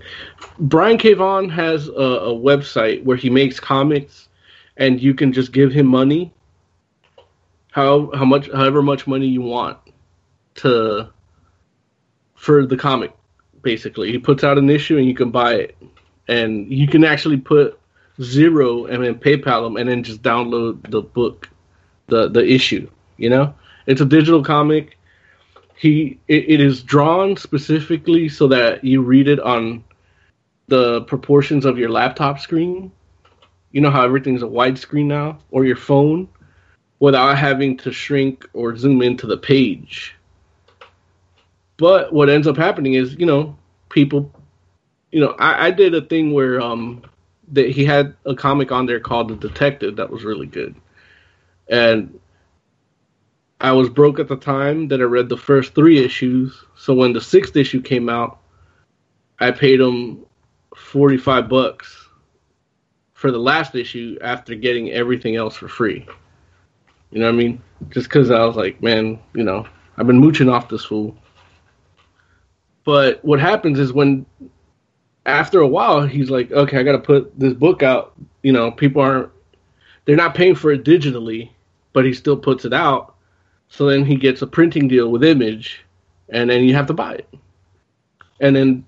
brian K. Vaughan has a, a website where he makes comics and you can just give him money how how much however much money you want to for the comic basically. He puts out an issue and you can buy it. And you can actually put zero and then PayPal them and then just download the book, the the issue. You know, it's a digital comic. He it, it is drawn specifically so that you read it on the proportions of your laptop screen. You know how everything's a widescreen now, or your phone, without having to shrink or zoom into the page. But what ends up happening is, you know, people, you know, I, I did a thing where um, that he had a comic on there called The Detective that was really good, and I was broke at the time that I read the first three issues. So when the sixth issue came out, I paid him forty five bucks for the last issue after getting everything else for free. You know what I mean? Just because I was like, man, you know, I've been mooching off this fool. But what happens is when, after a while, he's like, okay, I got to put this book out. You know, people aren't, they're not paying for it digitally, but he still puts it out. So then he gets a printing deal with Image, and then you have to buy it. And then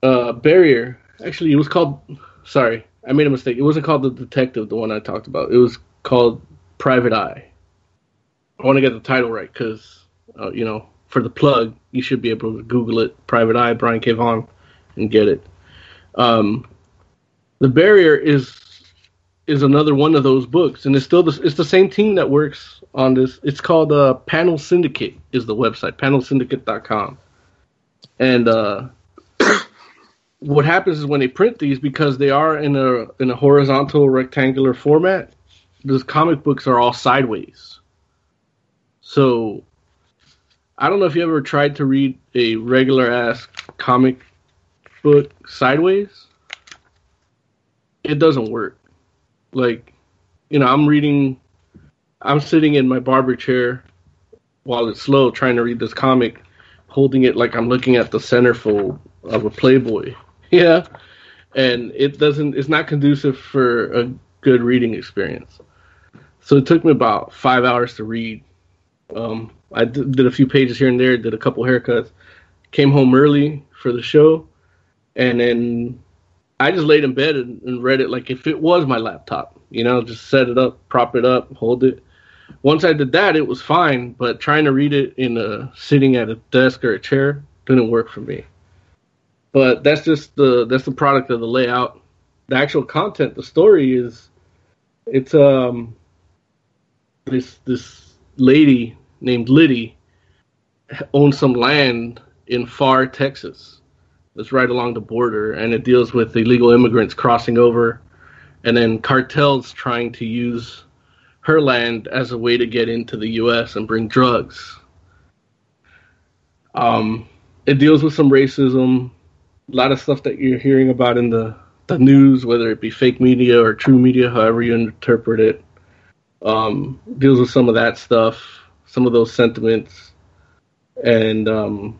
uh, Barrier, actually, it was called, sorry, I made a mistake. It wasn't called The Detective, the one I talked about. It was called Private Eye. I want to get the title right because, uh, you know, for the plug, you should be able to Google it, Private Eye, Brian K. Vaughan, and get it. Um, the Barrier is is another one of those books, and it's still the, it's the same team that works on this. It's called uh, Panel Syndicate is the website, panelsyndicate.com. And uh, what happens is when they print these, because they are in a in a horizontal rectangular format, those comic books are all sideways. So I don't know if you ever tried to read a regular ass comic book sideways. It doesn't work. Like, you know, I'm reading I'm sitting in my barber chair while it's slow trying to read this comic, holding it like I'm looking at the centerfold of a Playboy. Yeah. And it doesn't it's not conducive for a good reading experience. So it took me about five hours to read. Um, I d- did a few pages here and there, did a couple haircuts, came home early for the show, and then I just laid in bed and, and read it like if it was my laptop. You know, just set it up, prop it up, hold it. Once I did that, it was fine. But trying to read it in a sitting at a desk or a chair didn't work for me. But that's just the that's the product of the layout. The actual content, the story is, it's um this this lady named Liddy owns some land in far Texas. That's right along the border, and it deals with illegal immigrants crossing over, and then cartels trying to use her land as a way to get into the U.S. and bring drugs. Um, it deals with some racism, a lot of stuff that you're hearing about in the the news, whether it be fake media or true media, however you interpret it. Um, deals with some of that stuff, some of those sentiments, and um,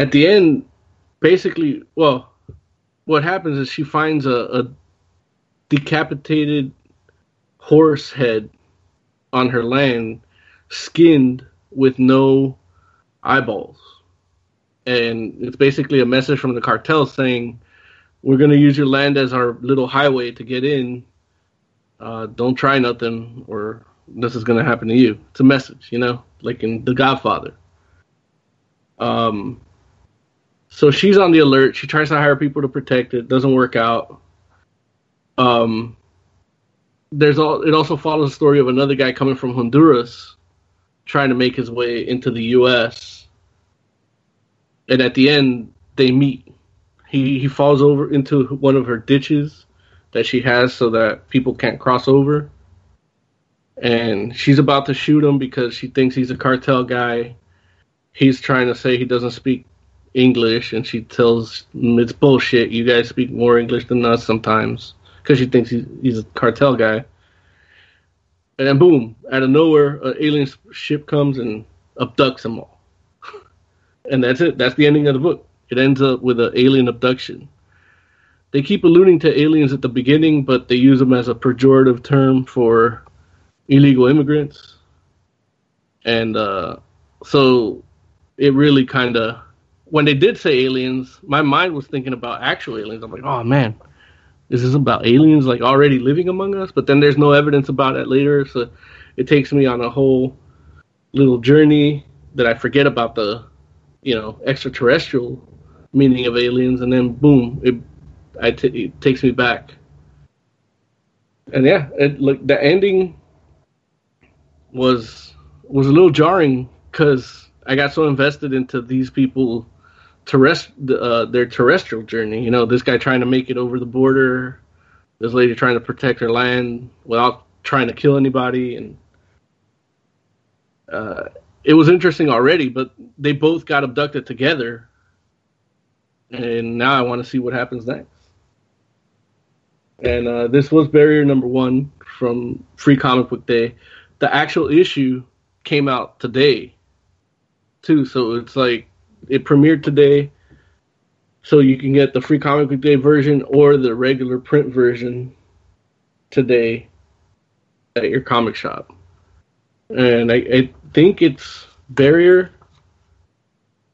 at the end, basically, well, what happens is she finds a, a decapitated horse head on her land, skinned with no eyeballs. And it's basically a message from the cartel saying, We're going to use your land as our little highway to get in. Uh, don't try nothing, or this is going to happen to you. It's a message, you know, like in The Godfather. Um, so she's on the alert. She tries to hire people to protect it. Doesn't work out. Um, there's all. It also follows the story of another guy coming from Honduras, trying to make his way into the U.S. And at the end, they meet. He he falls over into one of her ditches that she has so that people can't cross over. And she's about to shoot him because she thinks he's a cartel guy. He's trying to say he doesn't speak English, and she tells him it's bullshit. You guys speak more English than us sometimes because she thinks he's, he's a cartel guy. And then, boom, out of nowhere, an alien ship comes and abducts them all. and that's it. That's the ending of the book. It ends up with an alien abduction. They keep alluding to aliens at the beginning, but they use them as a pejorative term for illegal immigrants. And uh, so it really kind of when they did say aliens, my mind was thinking about actual aliens. I'm like, oh man, is this about aliens like already living among us? But then there's no evidence about it later, so it takes me on a whole little journey that I forget about the, you know, extraterrestrial meaning of aliens, and then boom, it, I t- it takes me back. And yeah, it, like the ending was was a little jarring because I got so invested into these people terrest uh, their terrestrial journey. You know, this guy trying to make it over the border, this lady trying to protect her land without trying to kill anybody, and uh, it was interesting already. But they both got abducted together, and now I want to see what happens next. And uh, this was barrier number one from Free Comic Book Day. The actual issue came out today, too. So it's like it premiered today. So you can get the Free Comic Book Day version or the regular print version today at your comic shop. And I, I think it's Barrier,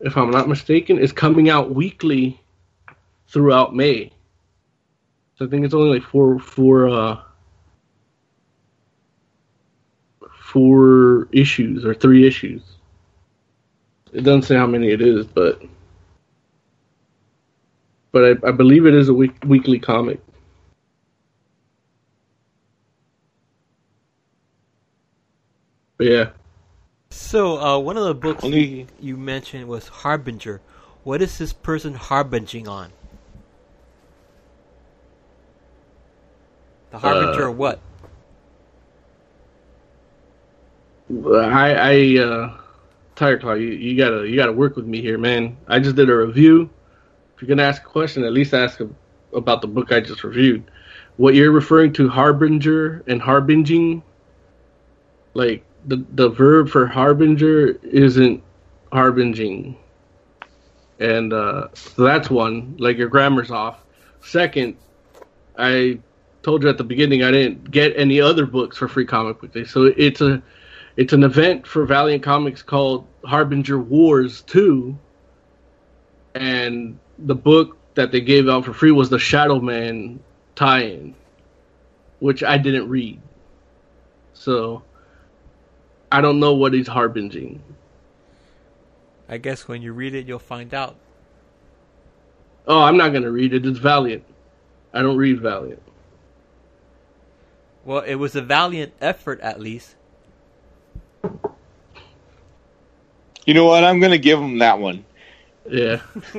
if I'm not mistaken, is coming out weekly throughout May. So I think it's only like four four uh four issues or three issues. It doesn't say how many it is, but but I, I believe it is a week, weekly comic. But yeah, So, uh, one of the books Only- you mentioned was Harbinger. What is this person harbinging on? The Harbinger Uh, of what? I, I, uh, Tiger Claw, you, you gotta, you gotta work with me here, man. I just did a review. If you're gonna ask a question, at least ask a, about the book I just reviewed. What you're referring to, harbinger and harbinging, like the the verb for harbinger isn't harbinging, and uh, so that's one. Like your grammar's off. Second, I told you at the beginning I didn't get any other books for free comic book day, so it's a it's an event for Valiant Comics called Harbinger Wars 2. And the book that they gave out for free was the Shadow Man tie in, which I didn't read. So I don't know what he's harbinging. I guess when you read it, you'll find out. Oh, I'm not going to read it. It's Valiant. I don't read Valiant. Well, it was a valiant effort, at least. You know what? I'm gonna give him that one. Yeah.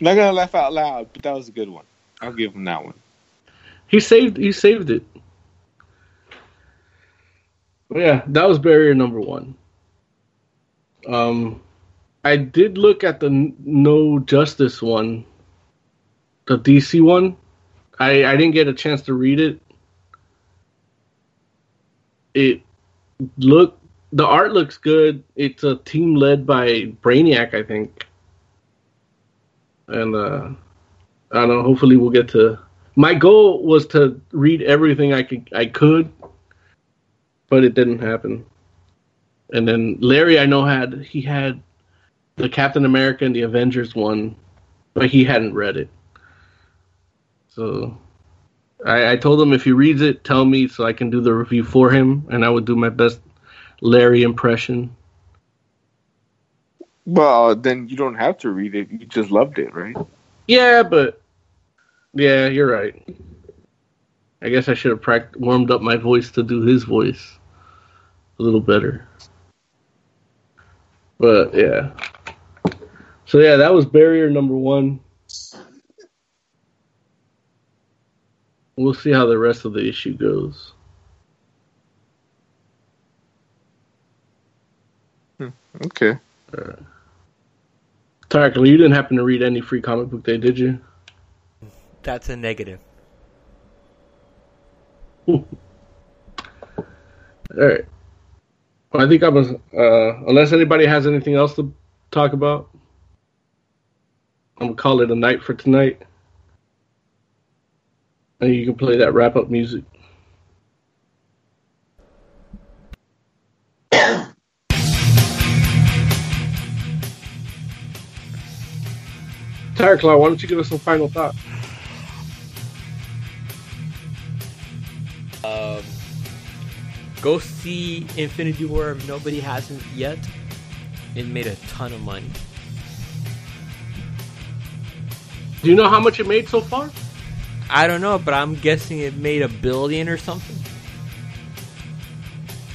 Not gonna laugh out loud, but that was a good one. I'll give him that one. He saved he saved it. But yeah, that was barrier number one. Um, I did look at the No Justice one, the DC one. I I didn't get a chance to read it. It look the art looks good. It's a team led by Brainiac, I think. And uh I don't know, hopefully we'll get to my goal was to read everything I could I could, but it didn't happen. And then Larry, I know had he had the Captain America and the Avengers one, but he hadn't read it. So I, I told him if he reads it, tell me so I can do the review for him, and I would do my best Larry impression. Well, then you don't have to read it. You just loved it, right? Yeah, but yeah, you're right. I guess I should have pract- warmed up my voice to do his voice a little better. But yeah. So yeah, that was barrier number one. We'll see how the rest of the issue goes. Okay. Tiger Claw, you didn't happen to read any free comic book day, did you? That's a negative. All right. Well, I think I was. Uh, unless anybody has anything else to talk about, I'm gonna call it a night for tonight. And you can play that wrap up music. Tiger Claw, why don't you give us some final thoughts? Um, go see Infinity War if nobody hasn't yet. It made a ton of money. Do you know how much it made so far? I don't know, but I'm guessing it made a billion or something.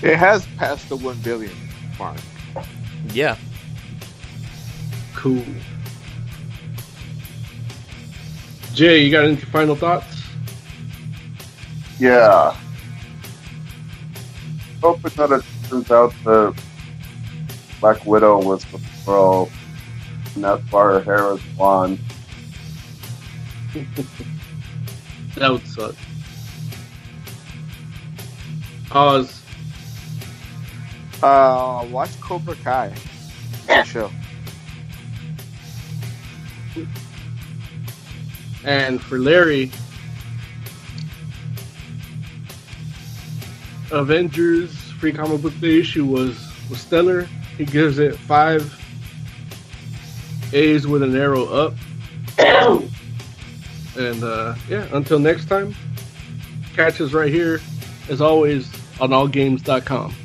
It has passed the one billion mark. Yeah. Cool. Jay, you got any final thoughts? Yeah. Hoping that it turns out the Black Widow was the girl and that's Fire Harris blonde. That would suck. Oz. Uh, watch Cobra Kai. Good show. And for Larry, Avengers Free Comic Book Day issue was was stellar. He gives it five A's with an arrow up. and uh, yeah, until next time, catch us right here, as always, on allgames.com.